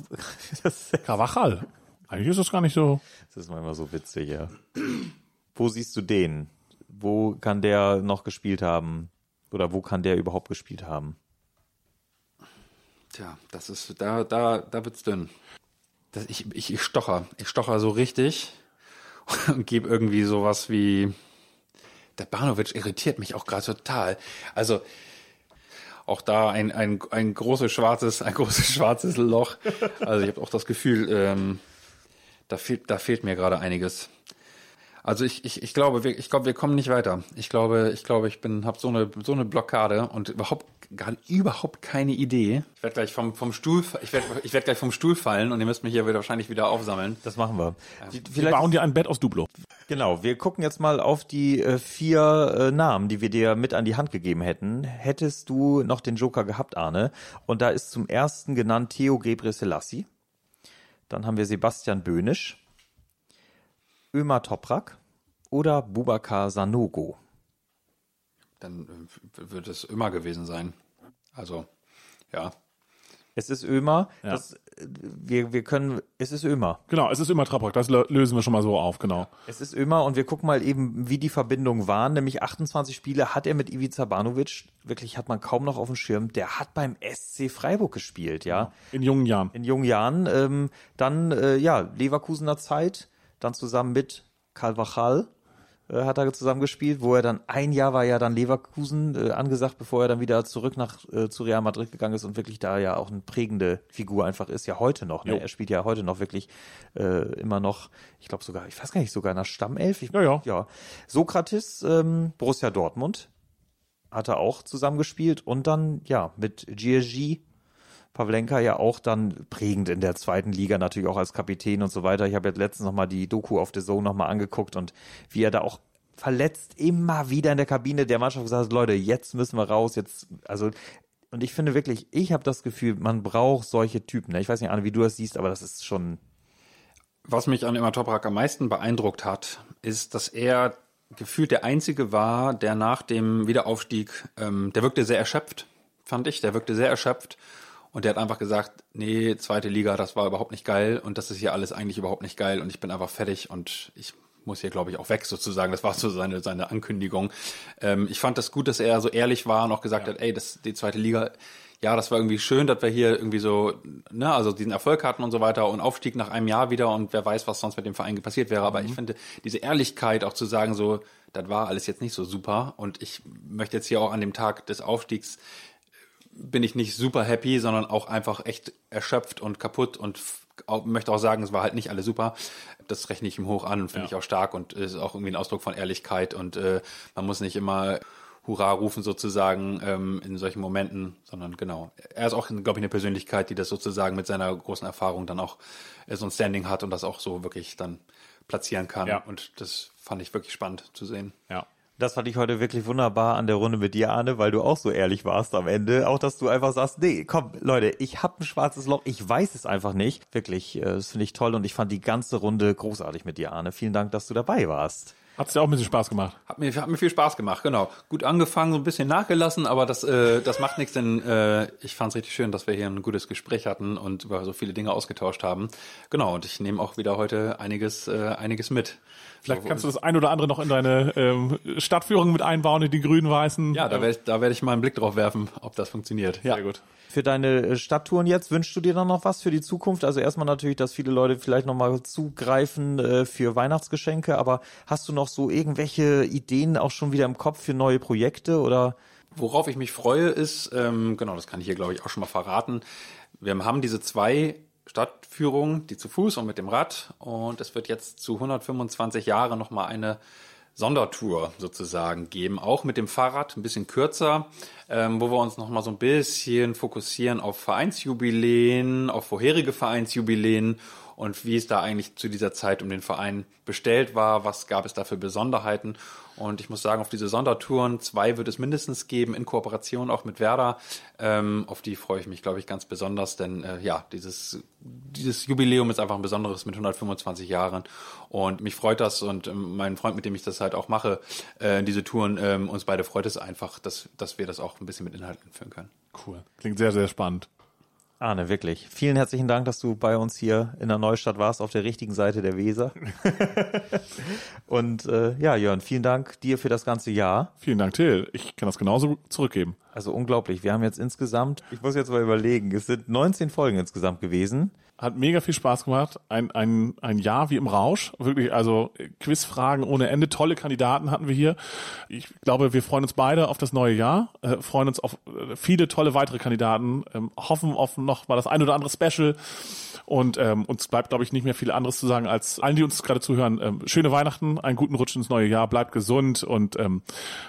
das, Carvajal. Eigentlich ist das gar nicht so. das ist manchmal so witzig, ja. Wo siehst du den? Wo kann der noch gespielt haben? Oder wo kann der überhaupt gespielt haben? Tja, das ist, da, da, da wird's dünn. Das, ich, ich, ich stocher. Ich stocher so richtig und gebe irgendwie sowas wie, der Banovic irritiert mich auch gerade total. Also, auch da ein, ein, ein großes schwarzes, ein großes schwarzes Loch. Also ich habe auch das Gefühl, ähm, da fehlt, da fehlt mir gerade einiges. Also ich, ich, ich glaube, wir, ich glaube, wir kommen nicht weiter. Ich glaube, ich glaube, ich bin, habe so eine, so eine Blockade und überhaupt, gar, überhaupt keine Idee. Ich werde gleich vom, vom Stuhl, ich werde, ich werde gleich vom Stuhl fallen und ihr müsst mich hier wieder wahrscheinlich wieder aufsammeln. Das machen wir. Wir Vielleicht bauen dir ein Bett aus Duplo. Genau, wir gucken jetzt mal auf die äh, vier äh, Namen, die wir dir mit an die Hand gegeben hätten. Hättest du noch den Joker gehabt, Arne? Und da ist zum ersten genannt Theo Gebre Selassie. Dann haben wir Sebastian Böhnisch, Ömer Toprak oder Bubakar Sanogo. Dann äh, wird es immer gewesen sein. Also, ja. Es ist Ömer. Ja. Das, äh, wir, wir können, es ist Ömer. Genau, es ist immer Traprak. Das lö- lösen wir schon mal so auf, genau. Es ist Ömer und wir gucken mal eben, wie die Verbindungen waren. Nämlich 28 Spiele hat er mit Ivica Banovic. Wirklich hat man kaum noch auf dem Schirm. Der hat beim SC Freiburg gespielt, ja. In jungen Jahren. In jungen Jahren. Ähm, dann, äh, ja, Leverkusener Zeit. Dann zusammen mit Carvajal äh, hat er zusammen gespielt, wo er dann ein Jahr war ja dann Leverkusen äh, angesagt, bevor er dann wieder zurück nach äh, zu Real Madrid gegangen ist und wirklich da ja auch eine prägende Figur einfach ist, ja heute noch. Ne? Jo. Er spielt ja heute noch wirklich äh, immer noch, ich glaube sogar, ich weiß gar nicht, sogar in der Stammelf. Ich, Ja, ja. ja. Sokrates, ähm, Borussia Dortmund, hat er auch zusammengespielt und dann ja mit Giergi Pavlenka ja auch dann prägend in der zweiten Liga, natürlich auch als Kapitän und so weiter. Ich habe jetzt letztens nochmal die Doku auf The Zone nochmal angeguckt und wie er da auch verletzt immer wieder in der Kabine der Mannschaft gesagt hat, Leute, jetzt müssen wir raus, jetzt, also, und ich finde wirklich, ich habe das Gefühl, man braucht solche Typen. Ne? Ich weiß nicht, Anne, wie du das siehst, aber das ist schon, Was mich an Immer Toprak am meisten beeindruckt hat, ist, dass er gefühlt der Einzige war, der nach dem Wiederaufstieg, ähm, der wirkte sehr erschöpft, fand ich. Der wirkte sehr erschöpft. Und der hat einfach gesagt, nee, zweite Liga, das war überhaupt nicht geil und das ist hier alles eigentlich überhaupt nicht geil und ich bin einfach fertig und ich muss hier, glaube ich, auch weg sozusagen. Das war so seine, seine Ankündigung. Ähm, ich fand das gut, dass er so ehrlich war und auch gesagt hat, ey, das, die zweite Liga, ja, das war irgendwie schön, dass wir hier irgendwie so, ne, also diesen Erfolg hatten und so weiter und Aufstieg nach einem Jahr wieder und wer weiß, was sonst mit dem Verein passiert wäre. Aber ich finde, diese Ehrlichkeit auch zu sagen, so, das war alles jetzt nicht so super und ich möchte jetzt hier auch an dem Tag des Aufstiegs bin ich nicht super happy, sondern auch einfach echt erschöpft und kaputt und auch, möchte auch sagen, es war halt nicht alles super. Das rechne ich ihm hoch an und finde Ja. ich auch stark und ist auch irgendwie ein Ausdruck von Ehrlichkeit und äh, man muss nicht immer Hurra rufen sozusagen ähm, in solchen Momenten, sondern genau. Er ist auch, glaube ich, eine Persönlichkeit, die das sozusagen mit seiner großen Erfahrung dann auch äh, so ein Standing hat und das auch so wirklich dann platzieren kann. Ja. Und das fand ich wirklich spannend zu sehen. Ja. Das fand ich heute wirklich wunderbar an der Runde mit dir, Arne, weil du auch so ehrlich warst am Ende. Auch, dass du einfach sagst, nee, komm, Leute, ich habe ein schwarzes Loch, ich weiß es einfach nicht. Wirklich, äh, das finde ich toll und ich fand die ganze Runde großartig mit dir, Arne. Vielen Dank, dass du dabei warst. Hat's dir auch ein bisschen Spaß gemacht? Hat mir, hat mir viel Spaß gemacht, genau. Gut angefangen, so ein bisschen nachgelassen, aber das, äh, das macht nichts, denn äh, ich fand es richtig schön, dass wir hier ein gutes Gespräch hatten und über so viele Dinge ausgetauscht haben. Genau, und ich nehme auch wieder heute einiges, äh, einiges mit. Vielleicht kannst du das ein oder andere noch in deine ähm, Stadtführung mit einbauen, in die grün-weißen. Ja, da werde ich, da werd ich mal einen Blick drauf werfen, ob das funktioniert. Ja, Sehr gut. Für deine äh, Stadttouren jetzt, wünschst du dir dann noch was für die Zukunft? Also erstmal natürlich, dass viele Leute vielleicht nochmal zugreifen äh, für Weihnachtsgeschenke, aber hast du noch so irgendwelche Ideen auch schon wieder im Kopf für neue Projekte oder? Worauf ich mich freue, ist, ähm, genau, das kann ich hier, glaube ich, auch schon mal verraten. Wir haben diese zwei Stadtführungen, die zu Fuß und mit dem Rad. Und es wird jetzt zu 125 Jahren nochmal eine Sondertour sozusagen geben, auch mit dem Fahrrad, ein bisschen kürzer, ähm, wo wir uns nochmal so ein bisschen fokussieren auf Vereinsjubiläen, auf vorherige Vereinsjubiläen und wie es da eigentlich zu dieser Zeit um den Verein bestellt war, was gab es da für Besonderheiten. Und ich muss sagen, auf diese Sondertouren, zwei wird es mindestens geben, in Kooperation auch mit Werder. Ähm, auf die freue ich mich, glaube ich, ganz besonders, denn äh, ja, dieses, dieses Jubiläum ist einfach ein besonderes mit 125 Jahren. Und mich freut das und ähm, mein Freund, mit dem ich das halt auch mache, äh, diese Touren, ähm, uns beide freut es einfach, dass, dass wir das auch ein bisschen mit Inhalten führen können. Cool. Klingt sehr, sehr spannend. Arne, wirklich. Vielen herzlichen Dank, dass du bei uns hier in der Neustadt warst, auf der richtigen Seite der Weser. Und äh, ja, Jörn, vielen Dank dir für das ganze Jahr. Vielen Dank, Till. Ich kann das genauso zurückgeben. Also unglaublich. Wir haben jetzt insgesamt, ich muss jetzt mal überlegen, es sind 19 Folgen insgesamt gewesen. Hat mega viel Spaß gemacht. Ein, ein, ein Jahr wie im Rausch. Wirklich, also Quizfragen ohne Ende. Tolle Kandidaten hatten wir hier. Ich glaube, wir freuen uns beide auf das neue Jahr. Äh, freuen uns auf äh, viele tolle weitere Kandidaten. Ähm, hoffen auf noch mal das ein oder andere Special. Und ähm, uns bleibt, glaube ich, nicht mehr viel anderes zu sagen, als allen, die uns gerade zuhören, ähm, schöne Weihnachten, einen guten Rutsch ins neue Jahr, bleibt gesund und ähm,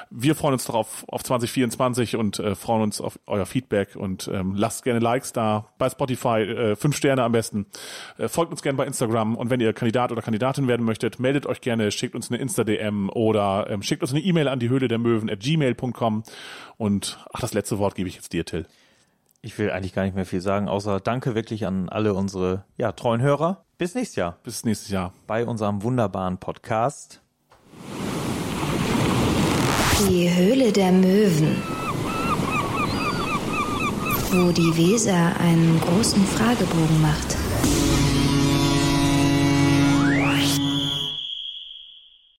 wir freuen uns darauf auf 2024 und und äh, freuen uns auf euer Feedback und ähm, lasst gerne Likes da bei Spotify, äh, fünf Sterne am besten. Äh, folgt uns gerne bei Instagram und wenn ihr Kandidat oder Kandidatin werden möchtet, meldet euch gerne, schickt uns eine Insta-DM oder ähm, schickt uns eine E-Mail an die Höhle der Möwen at gmail.com und ach, das letzte Wort gebe ich jetzt dir, Till. Ich will eigentlich gar nicht mehr viel sagen, außer danke wirklich an alle unsere ja, treuen Hörer. Bis nächstes Jahr Bis nächstes Jahr. bei unserem wunderbaren Podcast. Die Höhle der Möwen. Wo die Weser einen großen Fragebogen macht.